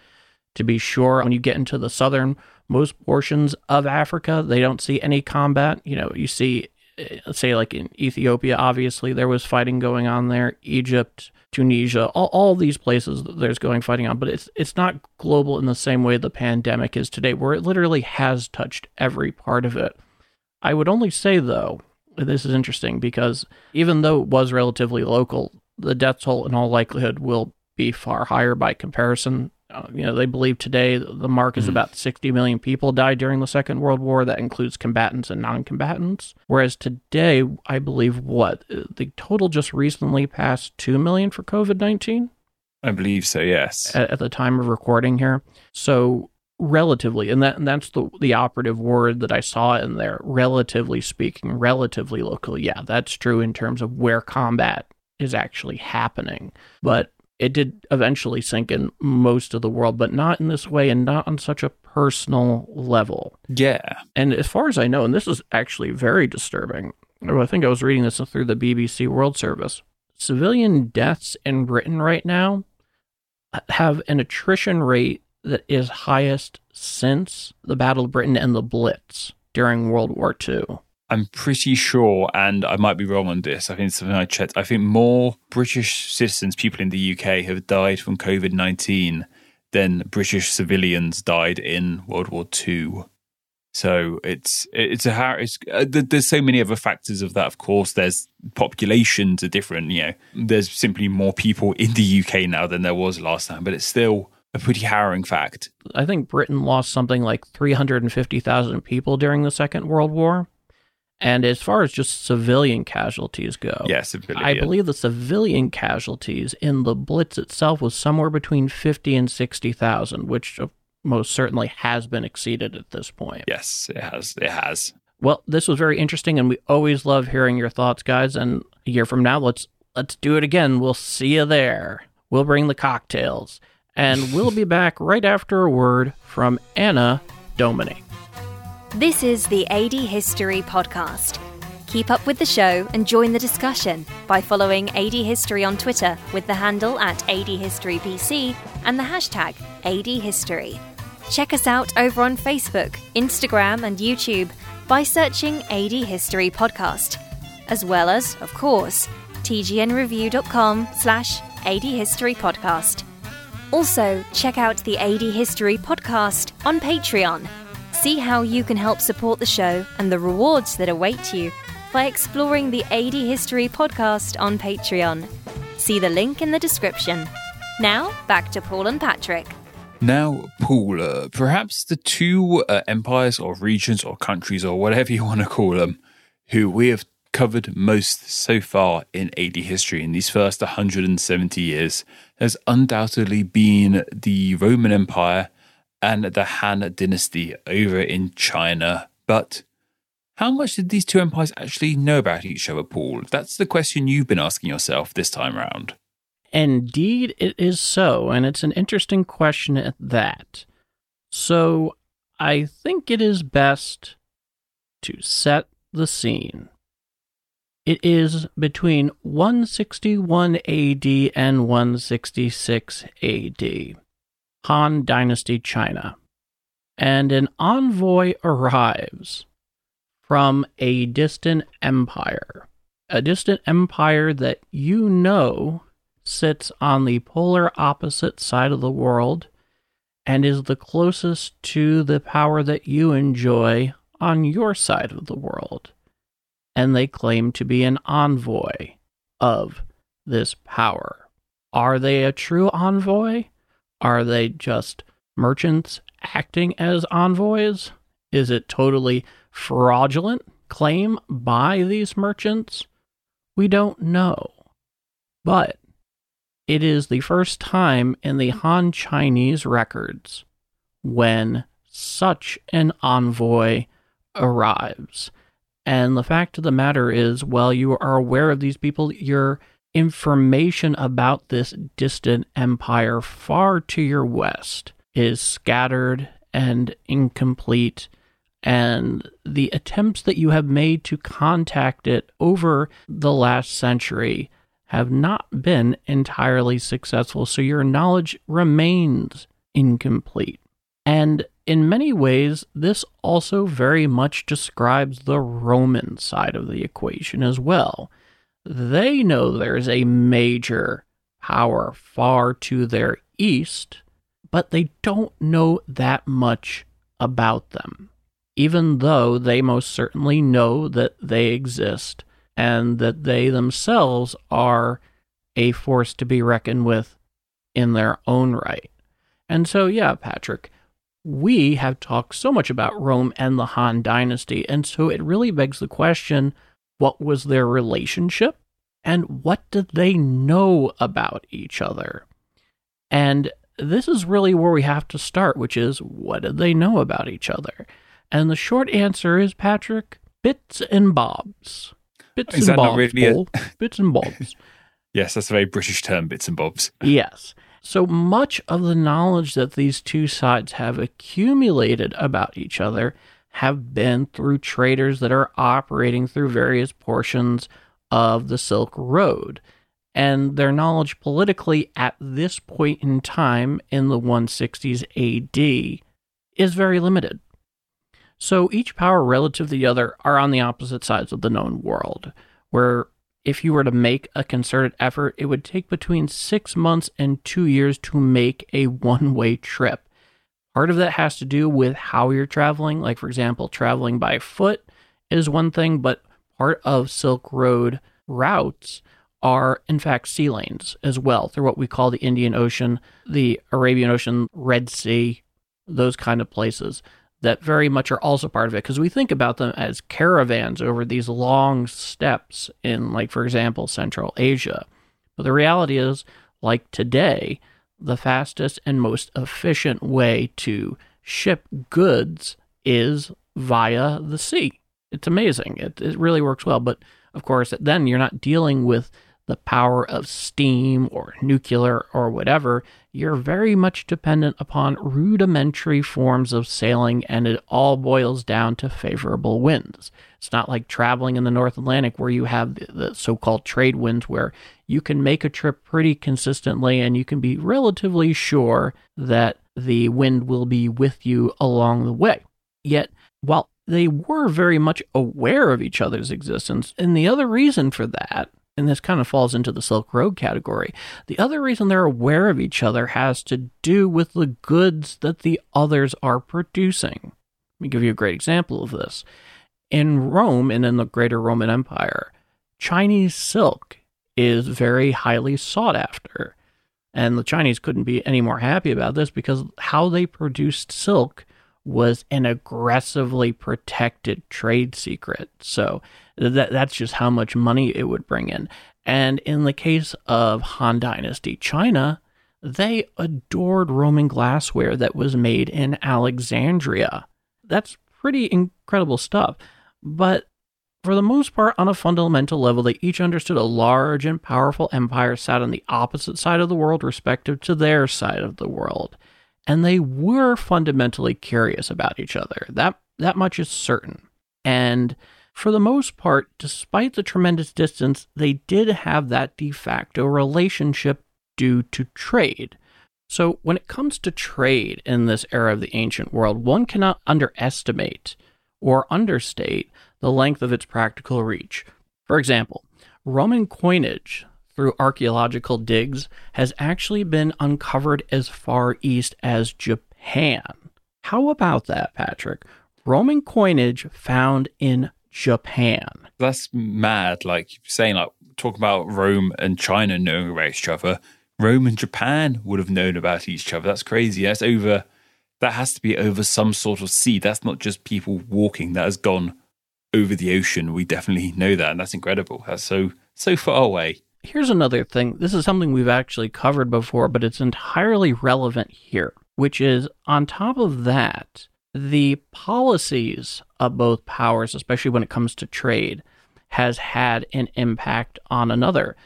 To be sure, when you get into the southern most portions of Africa, they don't see any combat. You know, you see, uh, say, like in Ethiopia, obviously there was fighting going on there. Egypt, Tunisia, all, all these places there's going fighting on, but it's it's not global in the same way the pandemic is today, where it literally has touched every part of it. I would only say though, this is interesting because even though it was relatively local, the death toll in all likelihood will be far higher by comparison. Uh, you know, they believe today the mark is about 60 million people died during the Second World War. That includes combatants and non combatants. Whereas today, I believe what? The total just recently passed 2 million for COVID 19 I believe so, yes. at, at the time of recording here. So relatively, and that and that's the the operative word that I saw in there. Relatively speaking, relatively local. Yeah, that's true in terms of where combat is actually happening. But it did eventually sink in most of the world, but not in this way and not on such a personal level. Yeah. And as far as I know, and this is actually very disturbing, I think I was reading this through the BBC World Service. Civilian deaths in Britain right now uh, have an attrition rate that is highest since the Battle of Britain and the Blitz during World War II. I'm pretty sure, and I might be wrong on this. I think something I checked. I think more British citizens, people in the UK, have died from COVID 19 than British civilians died in World War II. So it's it's a har- it's, uh, there's so many other factors of that. Of course, there's populations are different. You know, there's simply more people in the UK now than there was last time, but it's still a pretty harrowing fact. I think Britain lost something like 350,000 people during the Second World War. And as far as just civilian casualties go, Yes, I believe the civilian casualties in the Blitz itself was somewhere between 50 and 60,000, which uh, most certainly has been exceeded at this point. Yes, it has. It has. Well, this was very interesting and we always love hearing your thoughts, guys, and a year from now let's let's do it again. We'll see you there. We'll bring the cocktails. And we'll be back right after a word from Anno Domini. This is the AD History Podcast. Keep up with the show and join the discussion by following AD History on Twitter with the handle at ADHistoryPC and the hashtag ADHistory. Check us out over on Facebook, Instagram, and YouTube by searching AD History Podcast, as well as, of course, tgnreview.com slash AD History Podcast. Also, check out the AD History Podcast on Patreon. See how you can help support the show and the rewards that await you by exploring the AD History Podcast on Patreon. See the link in the description. Now, back to Paul and Patrick. Now, Paul, uh, perhaps the two uh, empires or regions or countries or whatever you want to call them, who we have covered most so far in AD history in these first 170 years, has undoubtedly been the Roman Empire and the Han Dynasty over in China. But how much did these two empires actually know about each other, Paul? That's the question you've been asking yourself this time round. Indeed, it is so, and it's an interesting question at that. So, I think it is best to set the scene. It is between 161 AD and 166 AD, Han Dynasty China, and an envoy arrives from a distant empire, a distant empire that you know sits on the polar opposite side of the world and is the closest to the power that you enjoy on your side of the world. And they claim to be an envoy of this power. Are they a true envoy? Are they just merchants acting as envoys? Is it totally fraudulent claim by these merchants? We don't know. But it is the first time in the Han Chinese records when such an envoy arrives. And the fact of the matter is, while you are aware of these people, your information about this distant empire far to your west is scattered and incomplete. And the attempts that you have made to contact it over the last century have not been entirely successful, so your knowledge remains incomplete. And in many ways, this also very much describes the Roman side of the equation as well. They know there's a major power far to their east, but they don't know that much about them, even though they most certainly know that they exist and that they themselves are a force to be reckoned with in their own right. And so, yeah, Patrick, we have talked so much about Rome and the Han Dynasty, and so it really begs the question what was their relationship? And what did they know about each other? And this is really where we have to start, which is what did they know about each other? And the short answer is, Patrick, bits and bobs. Bits Is and bobs. really a- Bits and bobs. Yes, that's a very British term, bits and bobs. Yes. So much of the knowledge that these two sides have accumulated about each other have been through traders that are operating through various portions of the Silk Road. And their knowledge politically at this point in time in the 160s AD is very limited. So each power relative to the other are on the opposite sides of the known world, where if you were to make a concerted effort, it would take between six months and two years to make a one way trip. Part of that has to do with how you're traveling. Like, for example, traveling by foot is one thing, but part of Silk Road routes are, in fact, sea lanes as well through what we call the Indian Ocean, the Arabian Ocean, Red Sea, those kind of places that very much are also part of it because we think about them as caravans over these long steppes in, like, for example, Central Asia. But the reality is, like today, the fastest and most efficient way to ship goods is via the sea. It's amazing. It, it really works well. But of course, then you're not dealing with the power of steam or nuclear or whatever. You're very much dependent upon rudimentary forms of sailing, and it all boils down to favorable winds. It's not like traveling in the North Atlantic where you have the, so called trade winds, where you can make a trip pretty consistently and you can be relatively sure that the wind will be with you along the way. Yet, while they were very much aware of each other's existence, and the other reason for that and this kind of falls into the Silk Road category. The other reason they're aware of each other has to do with the goods that the others are producing. Let me give you a great example of this. In Rome and in the greater Roman Empire, Chinese silk is very highly sought after. And the Chinese couldn't be any more happy about this because how they produced silk was an aggressively protected trade secret. So that that's just how much money it would bring in. And in the case of Han Dynasty China, they adored Roman glassware that was made in Alexandria. That's pretty incredible stuff. But for the most part, on a fundamental level, they each understood a large and powerful empire sat on the opposite side of the world, respective to their side of the world. And they were fundamentally curious about each other. That that much is certain. And for the most part, despite the tremendous distance, they did have that de facto relationship due to trade. So, when it comes to trade in this era of the ancient world, one cannot underestimate or understate the length of its practical reach. For example, Roman coinage through archaeological digs has actually been uncovered as far east as Japan. How about that, Patrick? Roman coinage found in Japan. That's mad. Like saying, like talking about Rome and China knowing about each other. Rome and Japan would have known about each other. That's crazy. That's over. That has to be over some sort of sea. That's not just people walking. That has gone over the ocean. We definitely know that, and that's incredible. That's so so far away. Here's another thing. This is something we've actually covered before, but it's entirely relevant here, which is on top of that, the policies of both powers, especially when it comes to trade, has had an impact on another.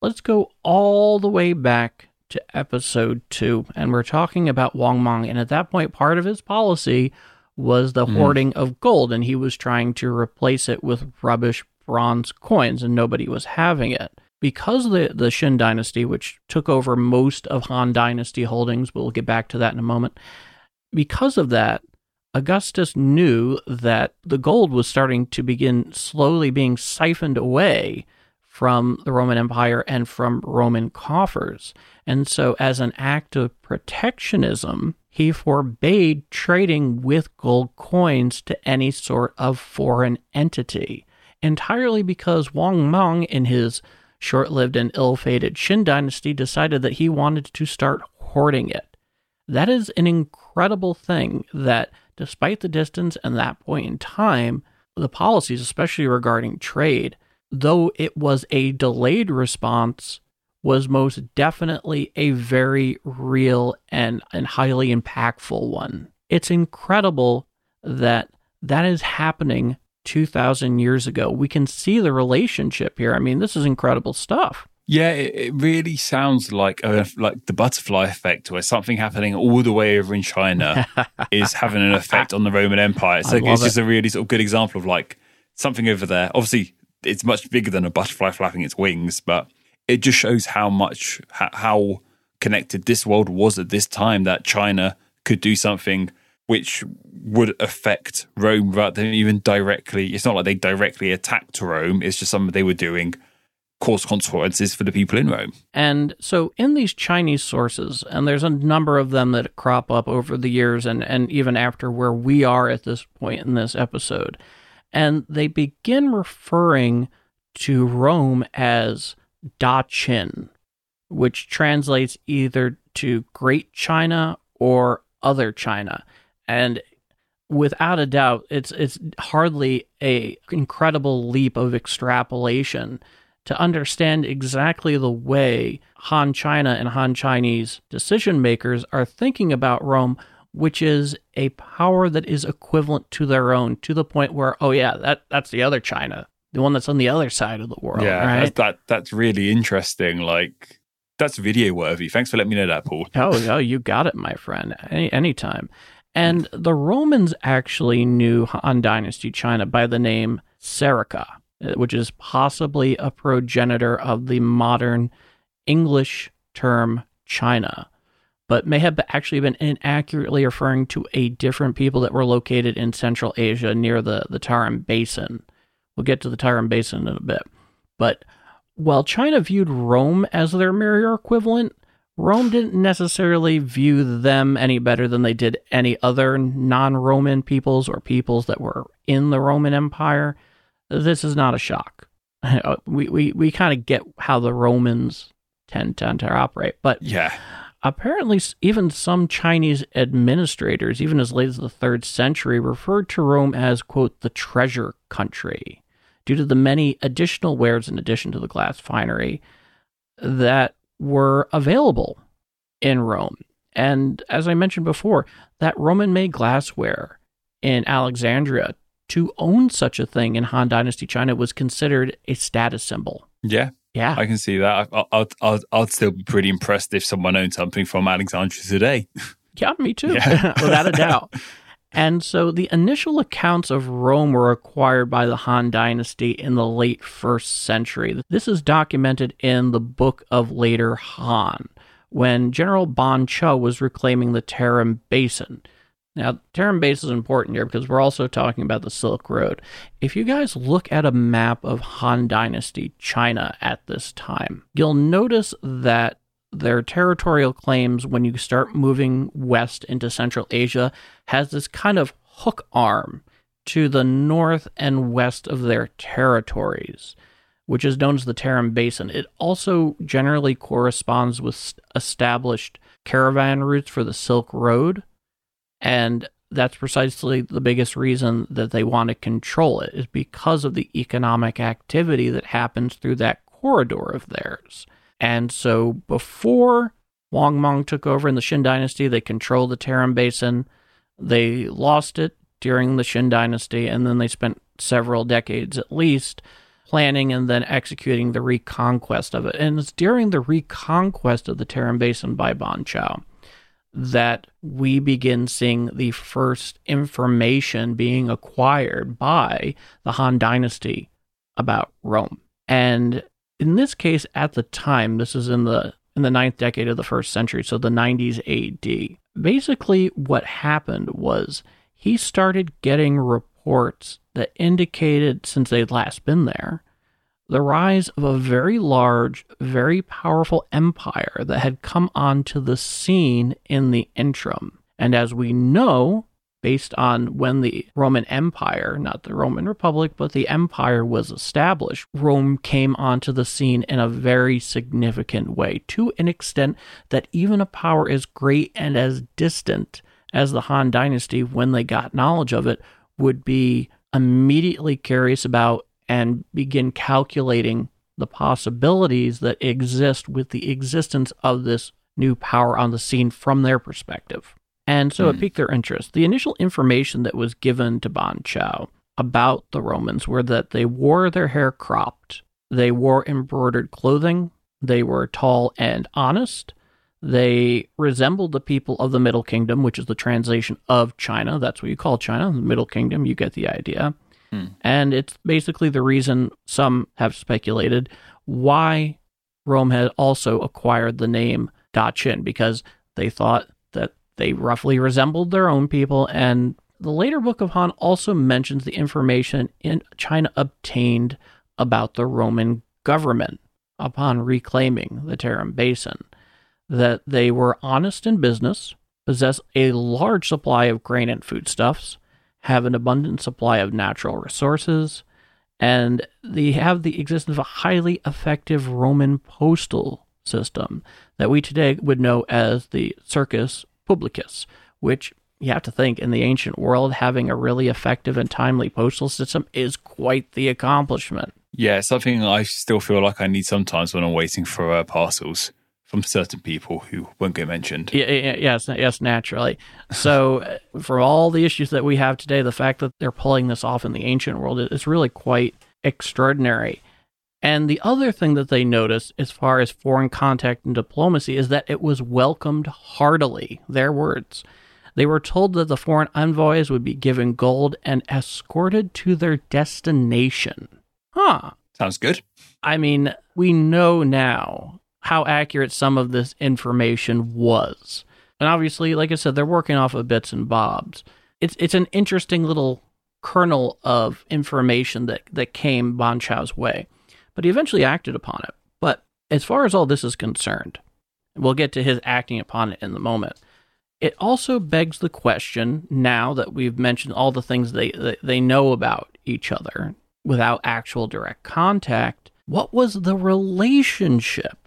Let's go all the way back to episode two, and we're talking about Wang Mang. And at that point, part of his policy was the mm-hmm. hoarding of gold, and he was trying to replace it with rubbish bronze coins, and nobody was having it. Because the, the Xin dynasty, which took over most of Han dynasty holdings, we'll get back to that in a moment, because of that, Augustus knew that the gold was starting to begin slowly being siphoned away from the Roman Empire and from Roman coffers. And so, as an act of protectionism, he forbade trading with gold coins to any sort of foreign entity, entirely because Wang Mang, in his short lived and ill fated Qin dynasty decided that he wanted to start hoarding it. That is an incredible thing that, despite the distance and that point in time, the policies, especially regarding trade, though it was a delayed response, was most definitely a very real and, and highly impactful one. It's incredible that that is happening 2,000 years ago. We can see the relationship here. I mean, this is incredible stuff. Yeah, it, it really sounds like a, like the butterfly effect, where something happening all the way over in China is having an effect on the Roman Empire. So it's just a really sort of good example of like something over there. Obviously, it's much bigger than a butterfly flapping its wings, but it just shows how much how connected this world was at this time that China could do something which would affect Rome without them even directly. It's not like they directly attacked Rome. It's just something they were doing cause consequences for the people in Rome. And so in these Chinese sources, and there's a number of them that crop up over the years and, and even after where we are at this point in this episode, and they begin referring to Rome as Da Qin, which translates either to Great China or Other China. And without a doubt, it's it's hardly a incredible leap of extrapolation to understand exactly the way Han China and Han Chinese decision makers are thinking about Rome, which is a power that is equivalent to their own, to the point where, oh yeah, that that's the other China, the one that's on the other side of the world. Yeah, right? that's, that that's really interesting. Like that's video worthy. Thanks for letting me know that, Paul. oh, oh, you got it, my friend. Any anytime. And the Romans actually knew Han Dynasty China by the name Serica, Uh, which is possibly a progenitor of the modern English term China, but may have actually been inaccurately referring to a different people that were located in Central Asia near the, the Tarim Basin. We'll get to the Tarim Basin in a bit. But while China viewed Rome as their mirror equivalent, Rome didn't necessarily view them any better than they did any other non Roman peoples or peoples that were in the Roman Empire. This is not a shock. Uh, we, we, we kind of get how the Romans tend, tend to operate. But Yeah. apparently, even some Chinese administrators, even as late as the third century, referred to Rome as, quote, the treasure country, due to the many additional wares in addition to the glass finery that were available in Rome. And as I mentioned before, that Roman made glassware in Alexandria, to own such a thing in Han Dynasty China was considered a status symbol. Yeah, Yeah. I can see that. I, I, I'd, I'd, I'd still be pretty impressed if someone owned something from Alexandria today. Yeah, me too, Yeah. without a doubt. And so the initial accounts of Rome were acquired by the Han Dynasty in the late first century. This is documented in the Book of Later Han, when General Ban Chao was reclaiming the Tarim Basin. Now, Tarim Basin is important here because we're also talking about the Silk Road. If you guys look at a map of Han Dynasty China at this time, you'll notice that their territorial claims when you start moving west into Central Asia has this kind of hook arm to the north and west of their territories, which is known as the Tarim Basin. It also generally corresponds with established caravan routes for the Silk Road, and that's precisely the biggest reason that they want to control it is because of the economic activity that happens through that corridor of theirs. And so before Wang Mang took over in the Qin dynasty, they controlled the Tarim Basin. They lost it during the Qin dynasty, and then they spent several decades at least planning and then executing the reconquest of it. And it's during the reconquest of the Tarim Basin by Ban Chao that we begin seeing the first information being acquired by the Han dynasty about Rome. And in this case, at the time, this is in the in the ninth decade of the first century, so the 90s AD. Basically, what happened was he started getting reports that indicated, since they'd last been there, the rise of a very large, very powerful empire that had come onto the scene in the interim. And as we know, based on when the Roman Empire, not the Roman Republic, but the empire was established, Rome came onto the scene in a very significant way, to an extent that even a power as great and as distant as the Han Dynasty, when they got knowledge of it, would be immediately curious about and begin calculating the possibilities that exist with the existence of this new power on the scene from their perspective. And so it hmm. piqued their interest. The initial information that was given to Ban Chao about the Romans were that they wore their hair cropped, they wore embroidered clothing, they were tall and honest, they resembled the people of the Middle Kingdom, which is the translation of China. That's what you call China, the Middle Kingdom. You get the idea. And it's basically the reason some have speculated why Rome had also acquired the name Daqin, because they thought that they roughly resembled their own people. And the later Book of Han also mentions the information in China obtained about the Roman government upon reclaiming the Tarim Basin that they were honest in business, possess a large supply of grain and foodstuffs, have an abundant supply of natural resources, and they have the existence of a highly effective Roman postal system that we today would know as the Cursus Publicus, which you have to think in the ancient world, having a really effective and timely postal system is quite the accomplishment. Yeah, something I still feel like I need sometimes when I'm waiting for uh, parcels from certain people who won't get mentioned. Yeah, yeah, yes, yes, naturally. So, uh, for all the issues that we have today, the fact that they're pulling this off in the ancient world is really quite extraordinary. And the other thing that they noticed as far as foreign contact and diplomacy is that it was welcomed heartily. Their words. They were told that the foreign envoys would be given gold and escorted to their destination. Huh. Sounds good. I mean, we know now how accurate some of this information was. And obviously, like I said, they're working off of bits and bobs. It's it's an interesting little kernel of information that, that came Ban Chao's way. But he eventually acted upon it. But as far as all this is concerned, we'll get to his acting upon it in the moment. It also begs the question now that we've mentioned all the things they that they know about each other without actual direct contact, what was the relationship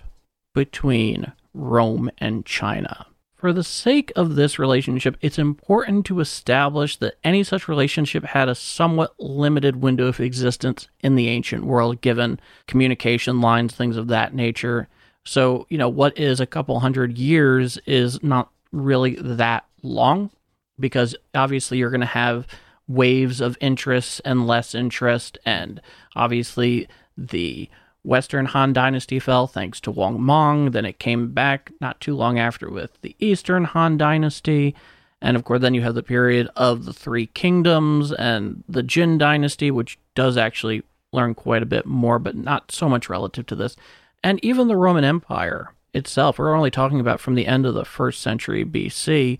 between Rome and China? For the sake of this relationship, it's important to establish that any such relationship had a somewhat limited window of existence in the ancient world, given communication lines, things of that nature. So, you know, what is a couple hundred years is not really that long because obviously you're going to have waves of interest and less interest. And obviously, the Western Han Dynasty fell thanks to Wang Mang. Then it came back not too long after with the Eastern Han Dynasty. And of course, then you have the period of the Three Kingdoms and the Jin Dynasty, which does actually learn quite a bit more, but not so much relative to this. And even the Roman Empire itself, we're only talking about from the end of the first century BC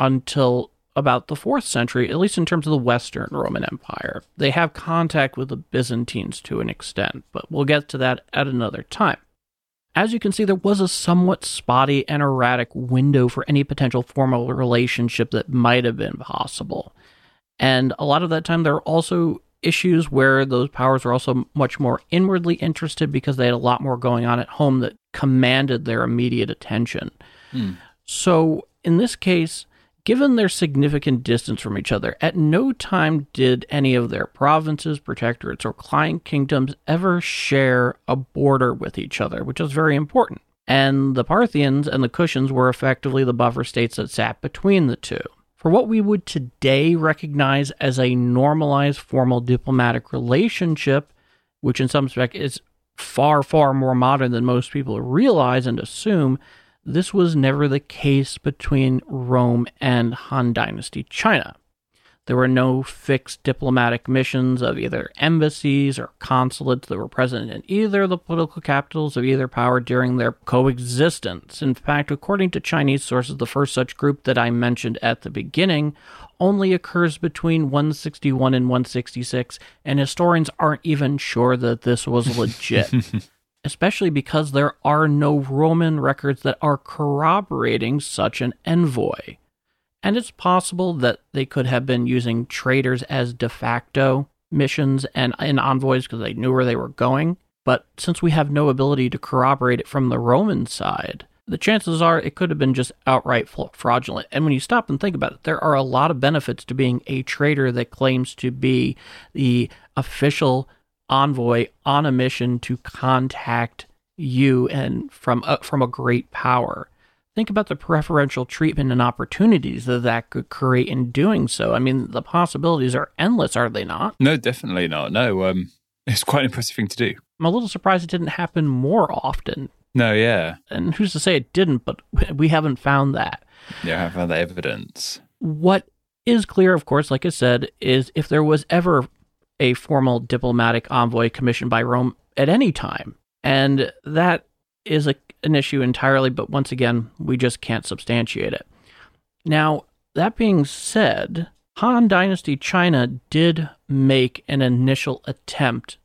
until about the fourth century, at least in terms of the Western Roman Empire. They have contact with the Byzantines to an extent, but we'll get to that at another time. As you can see, there was a somewhat spotty and erratic window for any potential formal relationship that might have been possible. And a lot of that time, there are also issues where those powers were also much more inwardly interested because they had a lot more going on at home that commanded their immediate attention. Hmm. So, in this case, given their significant distance from each other, at no time did any of their provinces, protectorates, or client kingdoms ever share a border with each other, which was very important. And the Parthians and the Kushans were effectively the buffer states that sat between the two. For what we would today recognize as a normalized formal diplomatic relationship, which in some respect is far, far more modern than most people realize and assume, this was never the case between Rome and Han Dynasty China. There were no fixed diplomatic missions of either embassies or consulates that were present in either of the political capitals of either power during their coexistence. In fact, according to Chinese sources, the first such group that I mentioned at the beginning only occurs between 161 and 166, and historians aren't even sure that this was legit especially because there are no Roman records that are corroborating such an envoy. And it's possible that they could have been using traders as de facto missions and, and envoys because they knew where they were going. But since we have no ability to corroborate it from the Roman side, the chances are it could have been just outright fraudulent. And when you stop and think about it, there are a lot of benefits to being a trader that claims to be the official envoy on a mission to contact you and from a, from a great power. Think about the preferential treatment and opportunities that that could create in doing so. I mean, the possibilities are endless, are they not? No, definitely not. No, um, it's quite an impressive thing to do. I'm a little surprised it didn't happen more often. No, yeah. And who's to say it didn't, but we haven't found that. Yeah, I haven't found that evidence. What is clear, of course, like I said, is if there was ever a formal diplomatic envoy commissioned by Rome at any time, and that is a, an issue entirely, but once again, we just can't substantiate it. Now, that being said, Han Dynasty China did make an initial attempt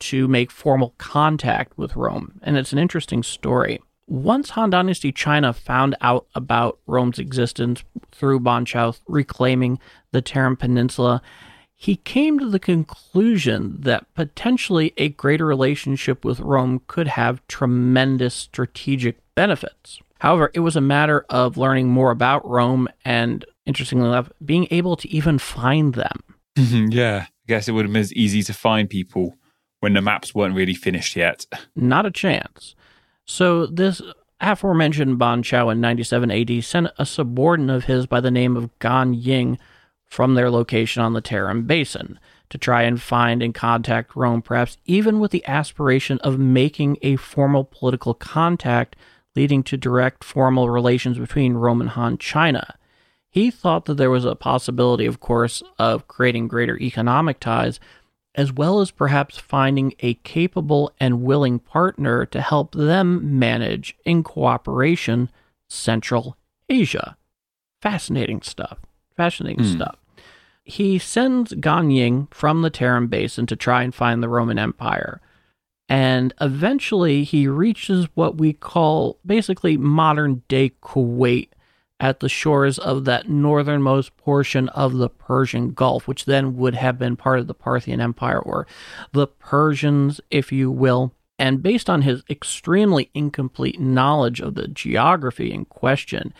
to make formal contact with Rome, and it's an interesting story. Once Han Dynasty China found out about Rome's existence through Ban Chao reclaiming the Tarim Peninsula, he came to the conclusion that potentially a greater relationship with Rome could have tremendous strategic benefits. However, it was a matter of learning more about Rome and, interestingly enough, being able to even find them. Mm-hmm, yeah, I guess it would have been as easy to find people when the maps weren't really finished yet. Not a chance. So, this aforementioned Ban Chao in 97 AD sent a subordinate of his by the name of Gan Ying from their location on the Tarim Basin to try and find and contact Rome, perhaps even with the aspiration of making a formal political contact leading to direct formal relations between Rome and Han China. He thought that there was a possibility, of course, of creating greater economic ties, as well as perhaps finding a capable and willing partner to help them manage, in cooperation, Central Asia. Fascinating stuff fascinating mm. stuff. He sends Gan Ying from the Tarim Basin to try and find the Roman Empire. And eventually he reaches what we call basically modern day Kuwait at the shores of that northernmost portion of the Persian Gulf, which then would have been part of the Parthian Empire or the Persians, if you will. And based on his extremely incomplete knowledge of the geography in question,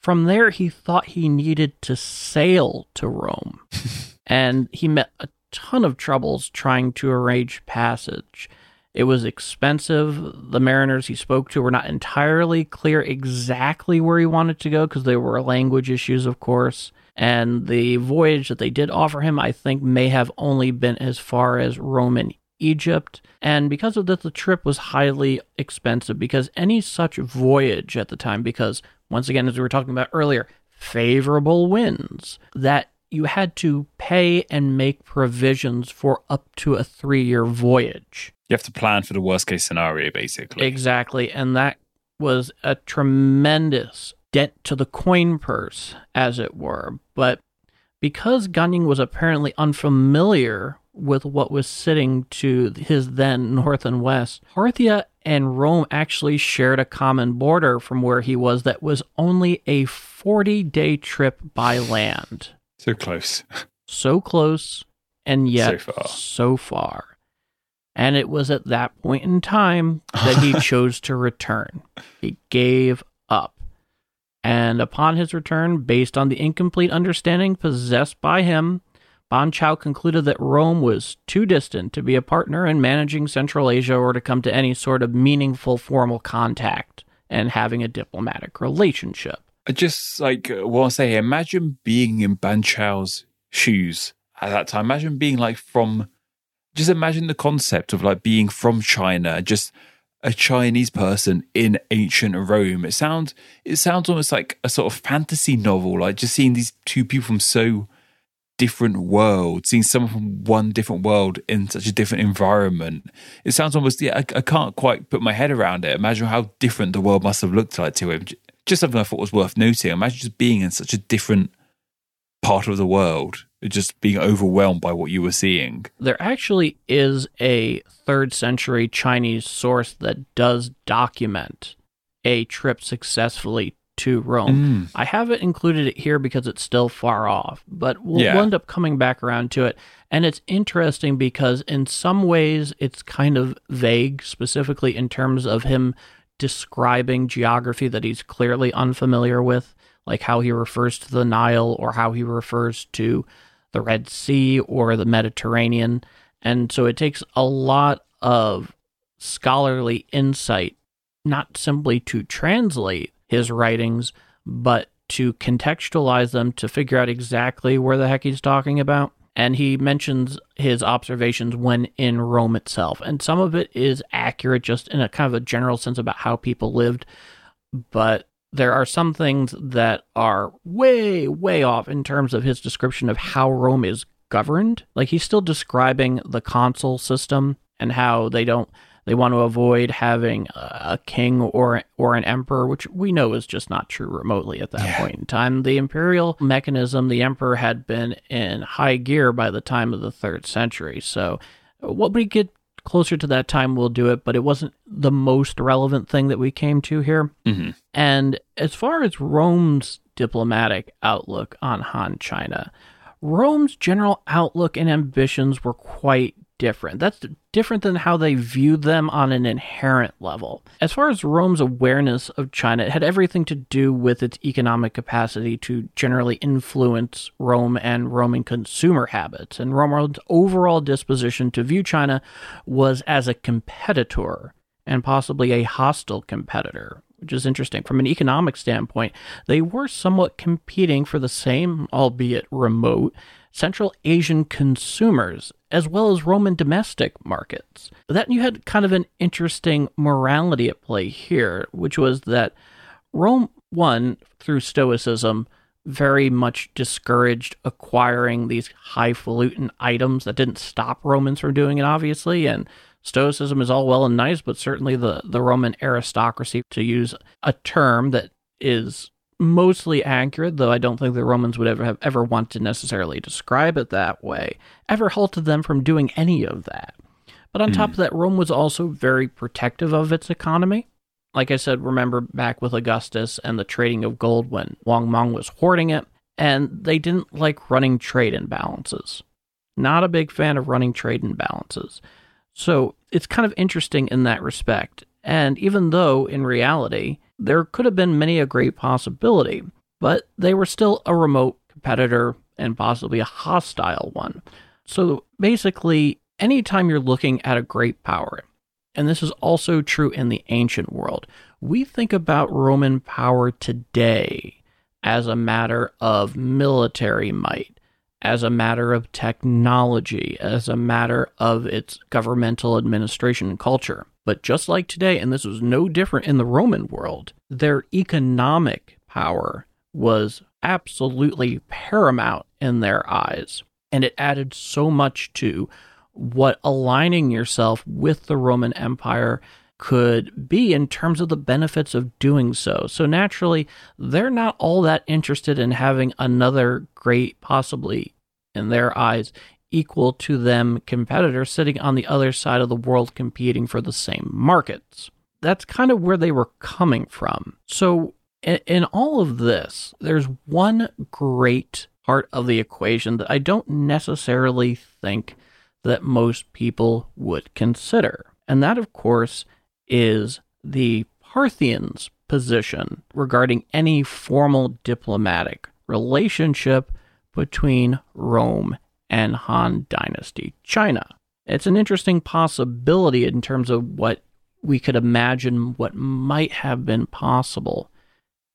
from there, he thought he needed to sail to Rome, and he met a ton of troubles trying to arrange passage. It was expensive. The mariners he spoke to were not entirely clear exactly where he wanted to go because there were language issues, of course. And the voyage that they did offer him, I think, may have only been as far as Rome and Egypt. And because of this, the trip was highly expensive because any such voyage at the time, because once again, as we were talking about earlier, favorable winds that you had to pay and make provisions for up to a three year voyage. You have to plan for the worst case scenario, basically. Exactly. And that was a tremendous dent to the coin purse, as it were. But because Gan Ying was apparently unfamiliar with what was sitting to his then north and west, Parthia and Rome actually shared a common border from where he was that was only a 40 day trip by land. So close. so close, and yet so far. so far. And it was at that point in time that he chose to return. He gave up. And upon his return, based on the incomplete understanding possessed by him Ban Chao concluded that Rome was too distant to be a partner in managing Central Asia or to come to any sort of meaningful formal contact and having a diplomatic relationship. I just like uh, what I say, imagine being in Ban Chao's shoes at that time. Imagine being like from, just imagine the concept of like being from China, just a Chinese person in ancient Rome. It sounds, it sounds almost like a sort of fantasy novel, like just seeing these two people from so different world, seeing someone from one different world in such a different environment. It sounds almost, yeah, I, I, can't quite put my head around it. Imagine how different the world must have looked like to him. Just something I thought was worth noting. Imagine just being in such a different part of the world, just being overwhelmed by what you were seeing. There actually is a third century Chinese source that does document a trip successfully to Rome. Mm. I haven't included it here because it's still far off, but we'll, Yeah. we'll end up coming back around to it. And it's interesting because in some ways it's kind of vague, specifically in terms of him describing geography that he's clearly unfamiliar with, like how he refers to the Nile or how he refers to the Red Sea or the Mediterranean. And so it takes a lot of scholarly insight, not simply to translate his writings, but to contextualize them to figure out exactly where the heck he's talking about. And he mentions his observations when in Rome itself. And some of it is accurate just in a kind of a general sense about how people lived. But there are some things that are way, way off in terms of his description of how Rome is governed. Like he's still describing the consul system and how they don't they want to avoid having a king or or an emperor, which we know is just not true remotely at that Yeah. point in time. The imperial mechanism, the emperor had been in high gear by the time of the third century. So, what we get closer to that time, we'll do it. But it wasn't the most relevant thing that we came to here. hmm And as far as Rome's diplomatic outlook on Han China, Rome's general outlook and ambitions were quite different. That's different than how they viewed them on an inherent level. As far as Rome's awareness of China, it had everything to do with its economic capacity to generally influence Rome and Roman consumer habits. And Rome's overall disposition to view China was as a competitor and possibly a hostile competitor, which is interesting. From an economic standpoint, they were somewhat competing for the same, albeit remote, Central Asian consumers, as well as Roman domestic markets. That you had kind of an interesting morality at play here, which was that Rome, one, through Stoicism, very much discouraged acquiring these highfalutin items that didn't stop Romans from doing it, obviously. And Stoicism is all well and nice, but certainly the, the Roman aristocracy, to use a term that is mostly accurate, though I don't think the Romans would ever have ever want to necessarily describe it that way, ever halted them from doing any of that. But on top hmm. of that, Rome was also very protective of its economy. Like I said, remember back with Augustus and the trading of gold when Wang Mang was hoarding it, and they didn't like running trade imbalances. Not a big fan of running trade imbalances. So it's kind of interesting in that respect. And even though in reality, there could have been many a great possibility, but they were still a remote competitor and possibly a hostile one. So basically, anytime you're looking at a great power, and this is also true in the ancient world, we think about Roman power today as a matter of military might, as a matter of technology, as a matter of its governmental administration and culture. But just like today, and this was no different in the Roman world, their economic power was absolutely paramount in their eyes. And it added so much to what aligning yourself with the Roman Empire could be in terms of the benefits of doing so. So naturally, they're not all that interested in having another great, possibly in their eyes, equal to them competitor sitting on the other side of the world competing for the same markets. That's kind of where they were coming from. So, in, in all of this, there's one great part of the equation that I don't necessarily think that most people would consider. And that, of course, is the Parthians' position regarding any formal diplomatic relationship between Rome and Han Dynasty China. It's an interesting possibility in terms of what we could imagine what might have been possible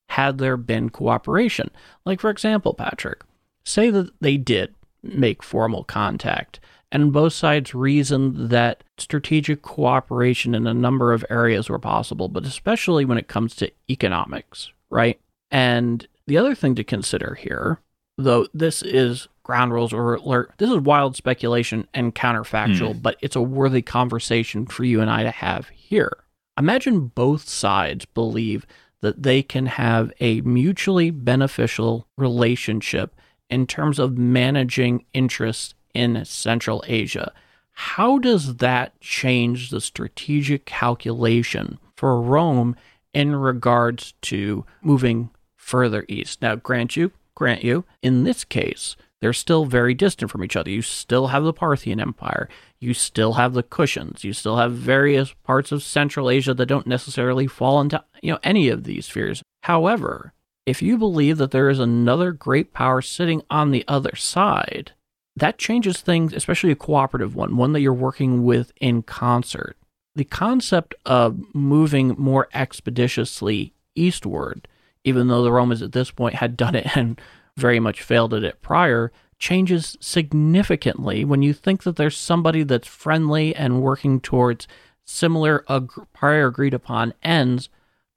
had there been cooperation. Like, for example, Patrick, say that they did make formal contact and both sides reasoned that strategic cooperation in a number of areas were possible, but especially when it comes to economics, right? And the other thing to consider here, though this is ground rules or alert, this is wild speculation and counterfactual, hmm. but it's a worthy conversation for you and I to have here. Imagine both sides believe that they can have a mutually beneficial relationship in terms of managing interests in Central Asia. How does that change the strategic calculation for Rome in regards to moving further east. Now, grant you, grant you, in this case, they're still very distant from each other. You still have the Parthian Empire. You still have the Kushans. You still have various parts of Central Asia that don't necessarily fall into you know any of these spheres. However, if you believe that there is another great power sitting on the other side, that changes things, especially a cooperative one, one that you're working with in concert. The concept of moving more expeditiously eastward, even though the Romans at this point had done it and very much failed at it prior, changes significantly when you think that there's somebody that's friendly and working towards similar ag- prior agreed upon ends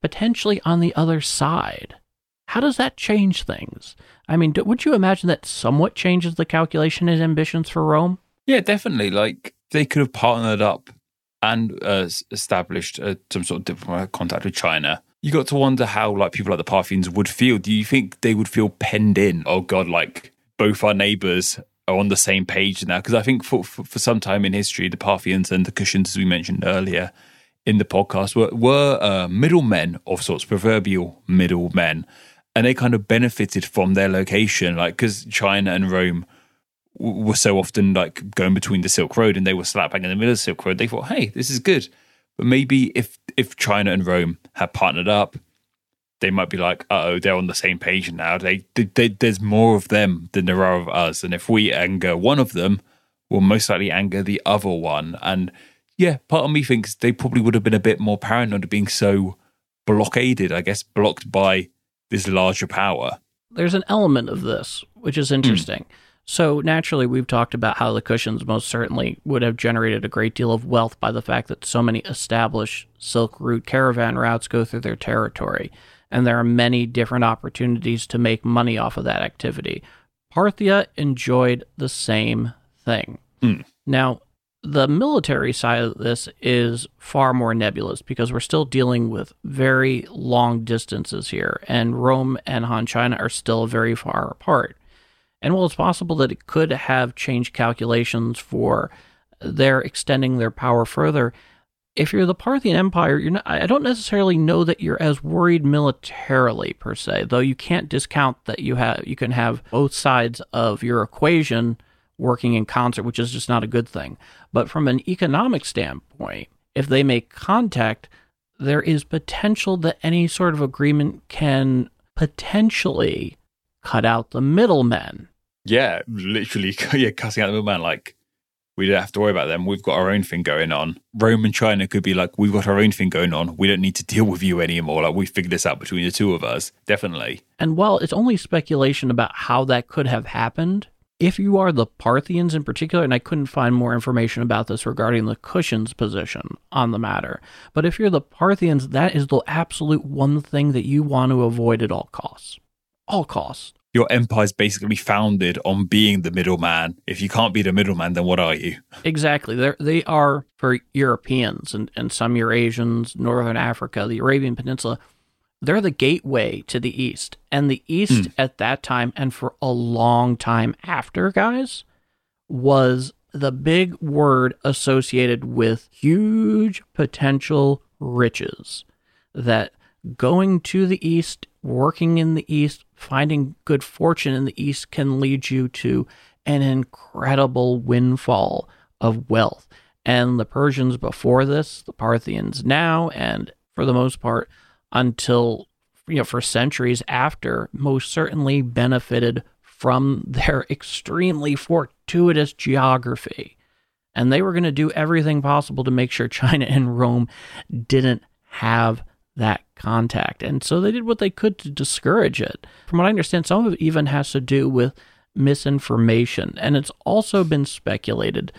potentially on the other side. How does that change things? I mean, would you imagine that somewhat changes the calculation and ambitions for Rome? Yeah, definitely. Like they could have partnered up and uh, established uh, some sort of diplomatic contact with China you got to wonder how like people like the Parthians would feel. Do you think they would feel penned in? Oh God, like both our neighbors are on the same page now. Because I think for, for, for some time in history, the Parthians and the Kushans, as we mentioned earlier in the podcast, were were uh, middlemen of sorts, proverbial middlemen, and they kind of benefited from their location, like because China and Rome were so often like going between the Silk Road, and they were slap bang in the middle of the Silk Road. They thought, hey, this is good but maybe if if China and Rome had partnered up, they might be like, oh, they're on the same page now. They, they, they, there's more of them than there are of us, and if we anger one of them, we'll most likely anger the other one. And yeah, part of me thinks they probably would have been a bit more paranoid of being so blockaded, I guess, blocked by this larger power. There's an element of this which is interesting. Mm. So naturally, we've talked about how the Kushans most certainly would have generated a great deal of wealth by the fact that so many established Silk Route caravan routes go through their territory, and there are many different opportunities to make money off of that activity. Parthia enjoyed the same thing. Mm. Now, the military side of this is far more nebulous because we're still dealing with very long distances here, and Rome and Han China are still very far apart. And while it's possible that it could have changed calculations for their extending their power further, if you're the Parthian Empire, you're not, I don't necessarily know that you're as worried militarily per se, though you can't discount that you have you can have both sides of your equation working in concert, which is just not a good thing. But from an economic standpoint, if they make contact, there is potential that any sort of agreement can potentially cut out the middlemen yeah, literally, yeah, cutting out the middleman. Like, we don't have to worry about them. We've got our own thing going on. Rome and China could be like, we've got our own thing going on. We don't need to deal with you anymore. Like, we figured this out between the two of us. Definitely. And while it's only speculation about how that could have happened, if you are the Parthians in particular, and I couldn't find more information about this regarding the Kushans' position on the matter, but if you're the Parthians, that is the absolute one thing that you want to avoid at all costs. All costs your empire's basically founded on being the middleman. If you can't be the middleman, then what are you? Exactly. They're, they are for Europeans and, and some Eurasians, Northern Africa, the Arabian Peninsula. They're the gateway to the East. And the East mm. at that time and for a long time after, guys, was the big word associated with huge potential riches that going to the East, working in the East, finding good fortune in the East can lead you to an incredible windfall of wealth. And the Persians before this, the Parthians now, and for the most part, until, you know, for centuries after, most certainly benefited from their extremely fortuitous geography. And they were going to do everything possible to make sure China and Rome didn't have that contact. And so they did what they could to discourage it. From what I understand, some of it even has to do with misinformation. And it's also been speculated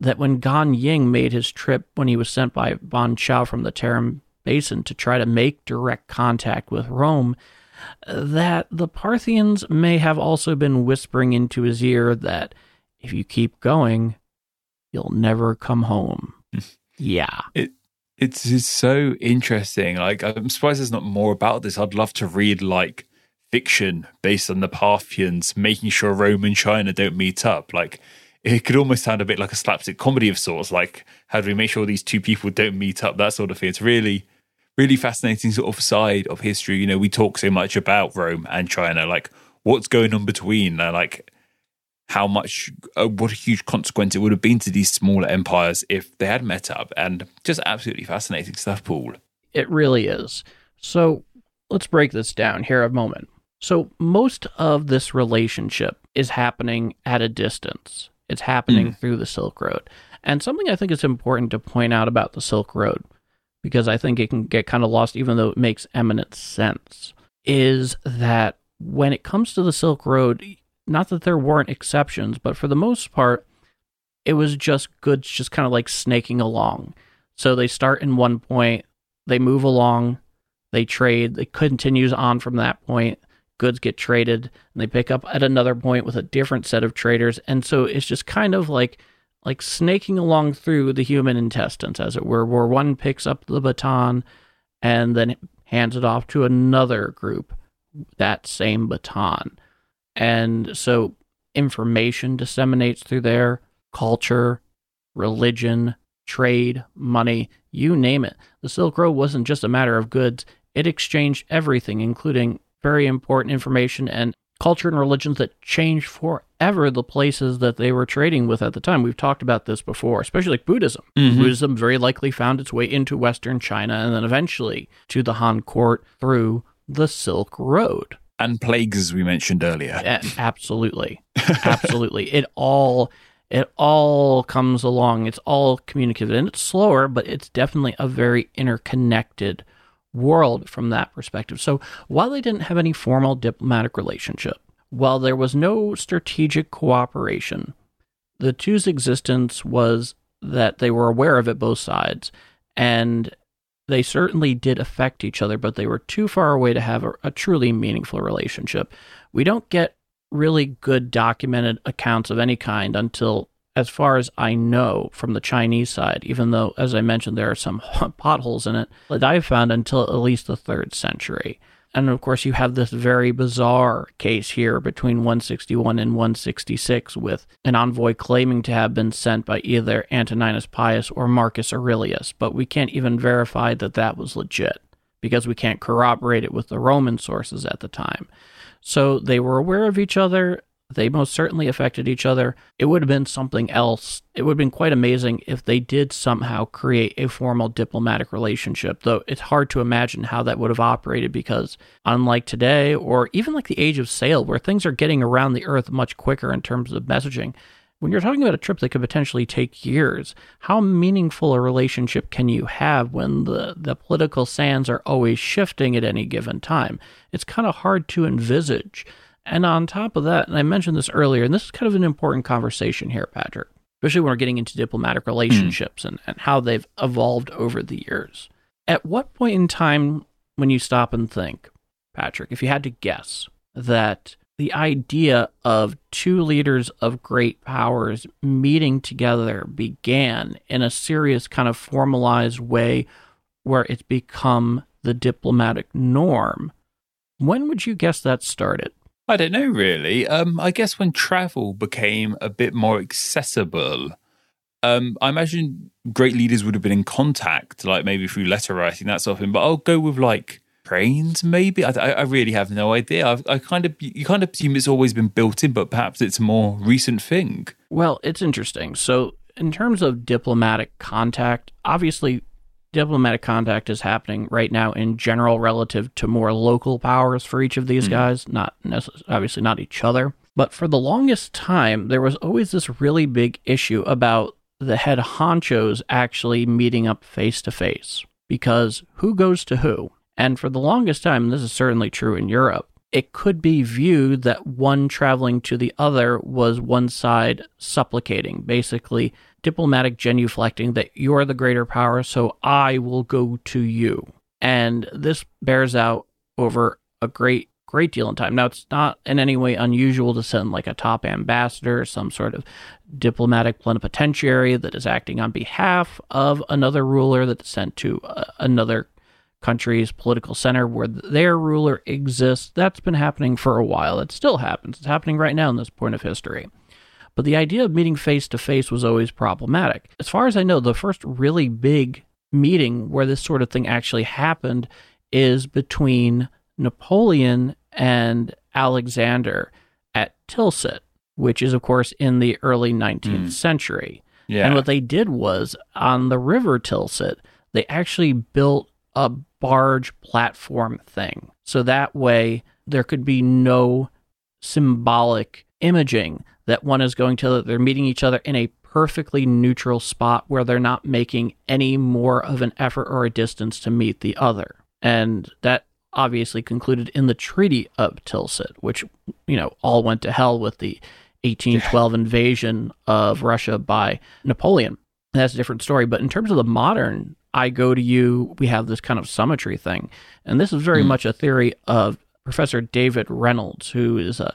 that when Gan Ying made his trip when he was sent by Ban Chao from the Tarim Basin to try to make direct contact with Rome, that the Parthians may have also been whispering into his ear that if you keep going, you'll never come home. yeah. It it's, so interesting. Like, I'm surprised there's not more about this. I'd love to read like fiction based on the Parthians making sure Rome and China don't meet up. Like, it could almost sound a bit like a slapstick comedy of sorts. Like, how do we make sure these two people don't meet up? That sort of thing. It's really, really fascinating sort of side of history. You know, we talk so much about Rome and China, like what's going on between, uh, like how much, uh, what a huge consequence it would have been to these smaller empires if they had met up, and just absolutely fascinating stuff, Paul. It really is. So let's break this down here a moment. So most of this relationship is happening at a distance. It's happening mm. through the Silk Road. And something I think is important to point out about the Silk Road, because I think it can get kind of lost even though it makes eminent sense, is that when it comes to the Silk Road, not that there weren't exceptions, but for the most part, it was just goods just kind of like snaking along. So they start in one point, they move along, they trade, it continues on from that point. Goods get traded, and they pick up at another point with a different set of traders, and so it's just kind of like like snaking along through the human intestines, as it were, where one picks up the baton and then hands it off to another group that same baton. And so information disseminates through there, culture, religion, trade, money, you name it. The Silk Road wasn't just a matter of goods, it exchanged everything, including very important information and culture and religions that changed forever the places that they were trading with at the time. We've talked about this before, especially like Buddhism. Mm-hmm. Buddhism very likely found its way into Western China and then eventually to the Han court through the Silk Road. And plagues, as we mentioned earlier. Yeah, absolutely. absolutely. It all it all comes along. It's all communicative and it's slower, but it's definitely a very interconnected world from that perspective. So while they didn't have any formal diplomatic relationship, while there was no strategic cooperation, the two's existence was that they were aware of it both sides and they certainly did affect each other, but they were too far away to have a, a truly meaningful relationship. We don't get really good documented accounts of any kind until as far as I know from the Chinese side, even though, as I mentioned, there are some potholes in it, that I've found until at least the third century. And of course, you have this very bizarre case here between 161 and 166 with an envoy claiming to have been sent by either Antoninus Pius or Marcus Aurelius, but we can't even verify that that was legit because we can't corroborate it with the Roman sources at the time. So they were aware of each other. They most certainly affected each other. It would have been something else. It would have been quite amazing if they did somehow create a formal diplomatic relationship, though it's hard to imagine how that would have operated because, unlike today, or even like the age of sail, where things are getting around the earth much quicker in terms of messaging, when you're talking about a trip that could potentially take years, how meaningful a relationship can you have when the, the political sands are always shifting at any given time? It's kind of hard to envisage and on top of that, and I mentioned this earlier, and this is kind of an important conversation here, Patrick, especially when we're getting into diplomatic relationships and, and how they've evolved over the years. At what point in time, when you stop and think, Patrick, if you had to guess, that the idea of two leaders of great powers meeting together began in a serious kind of formalized way where it's become the diplomatic norm, when would you guess that started? I don't know really. Um, I guess when travel became a bit more accessible, um, I imagine great leaders would have been in contact, like maybe through letter writing, that sort of thing. But I'll go with like trains, maybe. I, I really have no idea. I've, I kind of you kind of assume it's always been built in, but perhaps it's a more recent thing. Well, it's interesting. So, in terms of diplomatic contact, obviously diplomatic contact is happening right now in general relative to more local powers for each of these mm. guys, not obviously not each other. But for the longest time, there was always this really big issue about the head honchos actually meeting up face to face because who goes to who? And for the longest time, this is certainly true in Europe, it could be viewed that one traveling to the other was one side supplicating, basically diplomatic genuflecting that you're the greater power, so I will go to you. And this bears out over a great, great deal in time. Now, it's not in any way unusual to send like a top ambassador, some sort of diplomatic plenipotentiary that is acting on behalf of another ruler that's sent to uh, another country's political center where their ruler exists. That's been happening for a while. It still happens. It's happening right now in this point of history. But the idea of meeting face to face was always problematic. As far as I know, the first really big meeting where this sort of thing actually happened is between Napoleon and Alexander at Tilsit, which is, of course, in the early 19th hmm. century. Yeah. And what they did was on the river Tilsit, they actually built a barge platform thing. So that way there could be no symbolic imaging that one is going to, they're meeting each other in a perfectly neutral spot where they're not making any more of an effort or a distance to meet the other. And that obviously concluded in the Treaty of Tilsit, which, you know, all went to hell with the 1812 invasion of Russia by Napoleon. That's a different story. But in terms of the modern, I go to you, we have this kind of symmetry thing. And this is very hmm. much a theory of Professor David Reynolds, who is a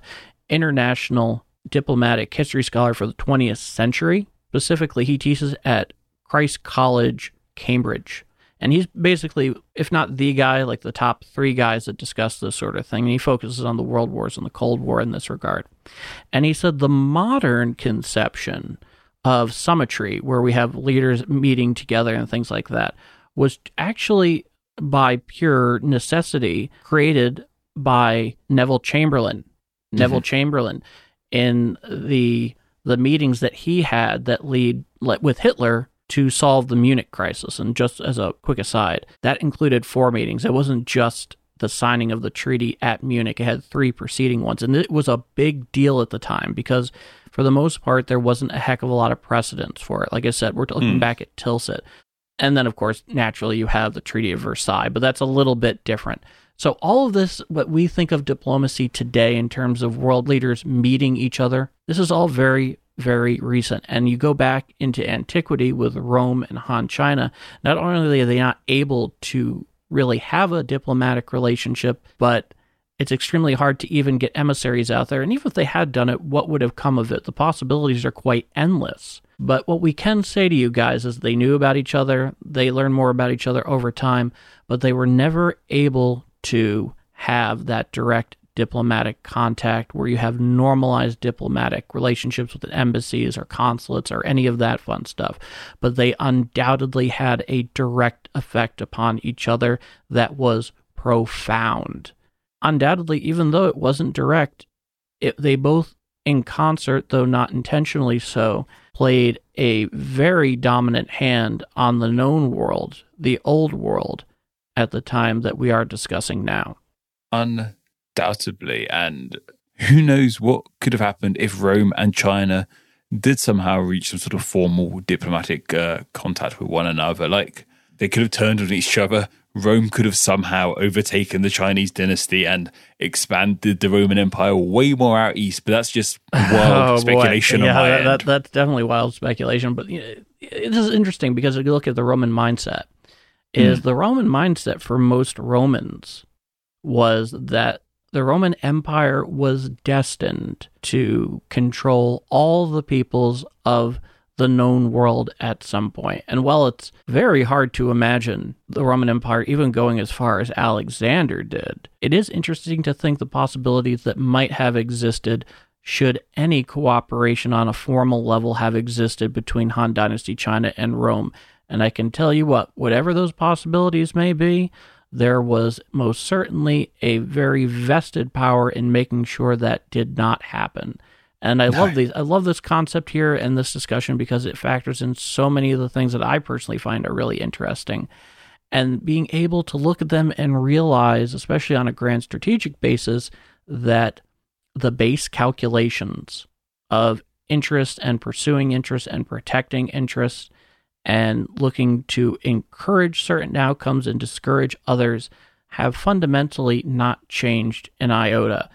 international diplomatic history scholar for the 20th century. Specifically, he teaches at Christ College, Cambridge. And he's basically, if not the guy, like the top three guys that discuss this sort of thing. And he focuses on the world wars and the Cold War in this regard. And he said the modern conception of symmetry, where we have leaders meeting together and things like that, was actually by pure necessity created by Neville Chamberlain. Neville mm-hmm. Chamberlain in the the meetings that he had that lead with Hitler to solve the Munich crisis. And just as a quick aside, that included four meetings. It wasn't just the signing of the treaty at Munich. It had three preceding ones. And it was a big deal at the time because, for the most part, there wasn't a heck of a lot of precedence for it. Like I said, we're looking hmm. back at Tilsit. And then, of course, naturally, you have the Treaty of Versailles, but that's a little bit different. So, all of this, what we think of diplomacy today in terms of world leaders meeting each other, this is all very, very recent. And you go back into antiquity with Rome and Han China, not only are they not able to really have a diplomatic relationship, but it's extremely hard to even get emissaries out there. And even if they had done it, what would have come of it? The possibilities are quite endless. But what we can say to you guys is they knew about each other, they learned more about each other over time, but they were never able to have that direct diplomatic contact where you have normalized diplomatic relationships with embassies or consulates or any of that fun stuff. But they undoubtedly had a direct effect upon each other that was profound. Undoubtedly, even though it wasn't direct, it, they both, in concert, though not intentionally so, played a very dominant hand on the known world, the old world, at the time that we are discussing now. Undoubtedly. And who knows what could have happened if Rome and China did somehow reach some sort of formal diplomatic uh, contact with one another. Like they could have turned on each other. Rome could have somehow overtaken the Chinese dynasty and expanded the Roman Empire way more out east. But that's just wild Oh, boy. speculation yeah, on my that, end. that- that's definitely wild speculation. But you know, it is interesting because if you look at the Roman mindset, Hmm. is the Roman mindset for most Romans was that the Roman Empire was destined to control all the peoples of the known world at some point. And while it's very hard to imagine the Roman Empire even going as far as Alexander did, it is interesting to think the possibilities that might have existed should any cooperation on a formal level have existed between Han Dynasty China and Rome. And I can tell you what, whatever those possibilities may be, there was most certainly a very vested power in making sure that did not happen. And I love these. I love this concept here and this discussion because it factors in so many of the things that I personally find are really interesting. And being able to look at them and realize, especially on a grand strategic basis, that the base calculations of interest and pursuing interest and protecting interest and looking to encourage certain outcomes and discourage others have fundamentally not changed an iota.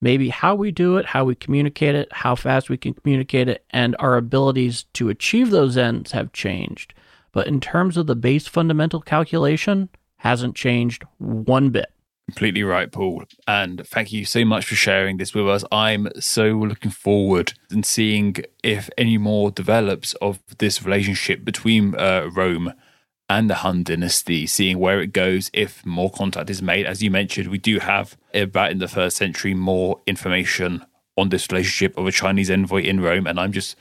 Maybe how we do it, how we communicate it, how fast we can communicate it, and our abilities to achieve those ends have changed. But in terms of the base fundamental calculation, hasn't changed one bit. Completely right, Paul. And thank you so much for sharing this with us. I'm so looking forward and seeing if any more develops of this relationship between uh, Rome and the Han dynasty, seeing where it goes, if more contact is made. As you mentioned, we do have about in the first century more information on this relationship of a Chinese envoy in Rome. And I'm just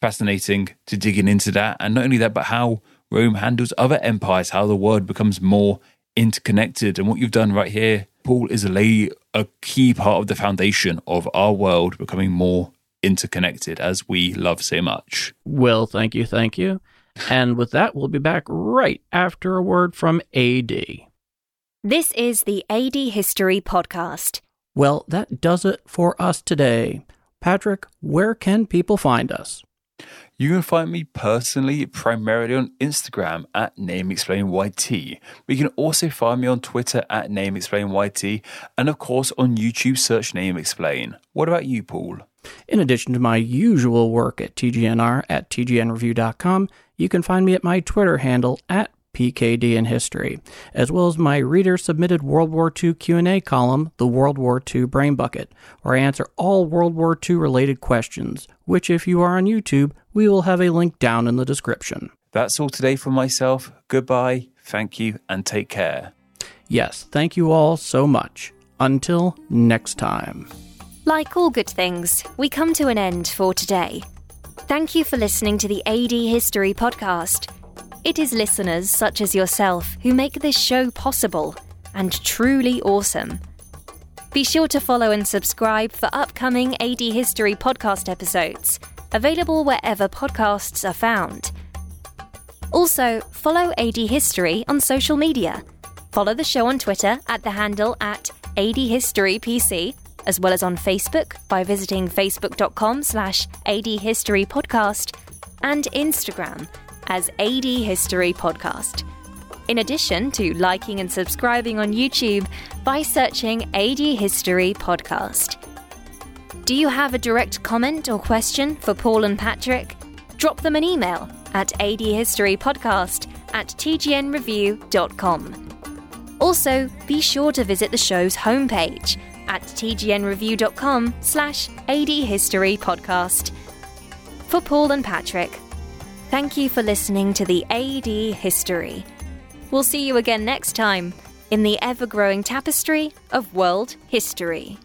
fascinating to digging into that. And not only that, but how Rome handles other empires, how the world becomes more interconnected. And what you've done right here, Paul, is lay a key part of the foundation of our world becoming more interconnected as we love so much. Well, thank you, thank you. And with that, we'll be back right after a word from AD. This is the AD History Podcast. Well, that does it for us today. Patrick, where can people find us? You can find me personally primarily on Instagram at NameExplainYT. But you can also find me on Twitter at NameExplainYT and of course on YouTube search NameExplain. What about you, Paul? In addition to my usual work at TGNR at TGNReview.com, you can find me at my Twitter handle at PKD in History, as well as my reader-submitted World War II Q&A column, The World War II Brain Bucket, where I answer all World War II related questions, which if you are on YouTube, we will have a link down in the description. That's all today from myself. Goodbye, thank you, and take care. Yes, thank you all so much. Until next time. Like all good things, we come to an end for today. Thank you for listening to the AD History Podcast. It is listeners such as yourself who make this show possible and truly awesome. Be sure to follow and subscribe for upcoming AD History podcast episodes, available wherever podcasts are found. Also, follow AD History on social media. Follow the show on Twitter at the handle at ADHistoryPC, as well as on Facebook by visiting facebook.com slash adhistorypodcast and Instagram as AD History Podcast. In addition to liking and subscribing on YouTube by searching AD History Podcast. Do you have a direct comment or question for Paul and Patrick? Drop them an email at adhistorypodcast at tgnreview.com. Also, be sure to visit the show's homepage at tgnreview.com slash adhistorypodcast. For Paul and Patrick, thank you for listening to the AD History. We'll see you again next time in the ever growing tapestry of world history.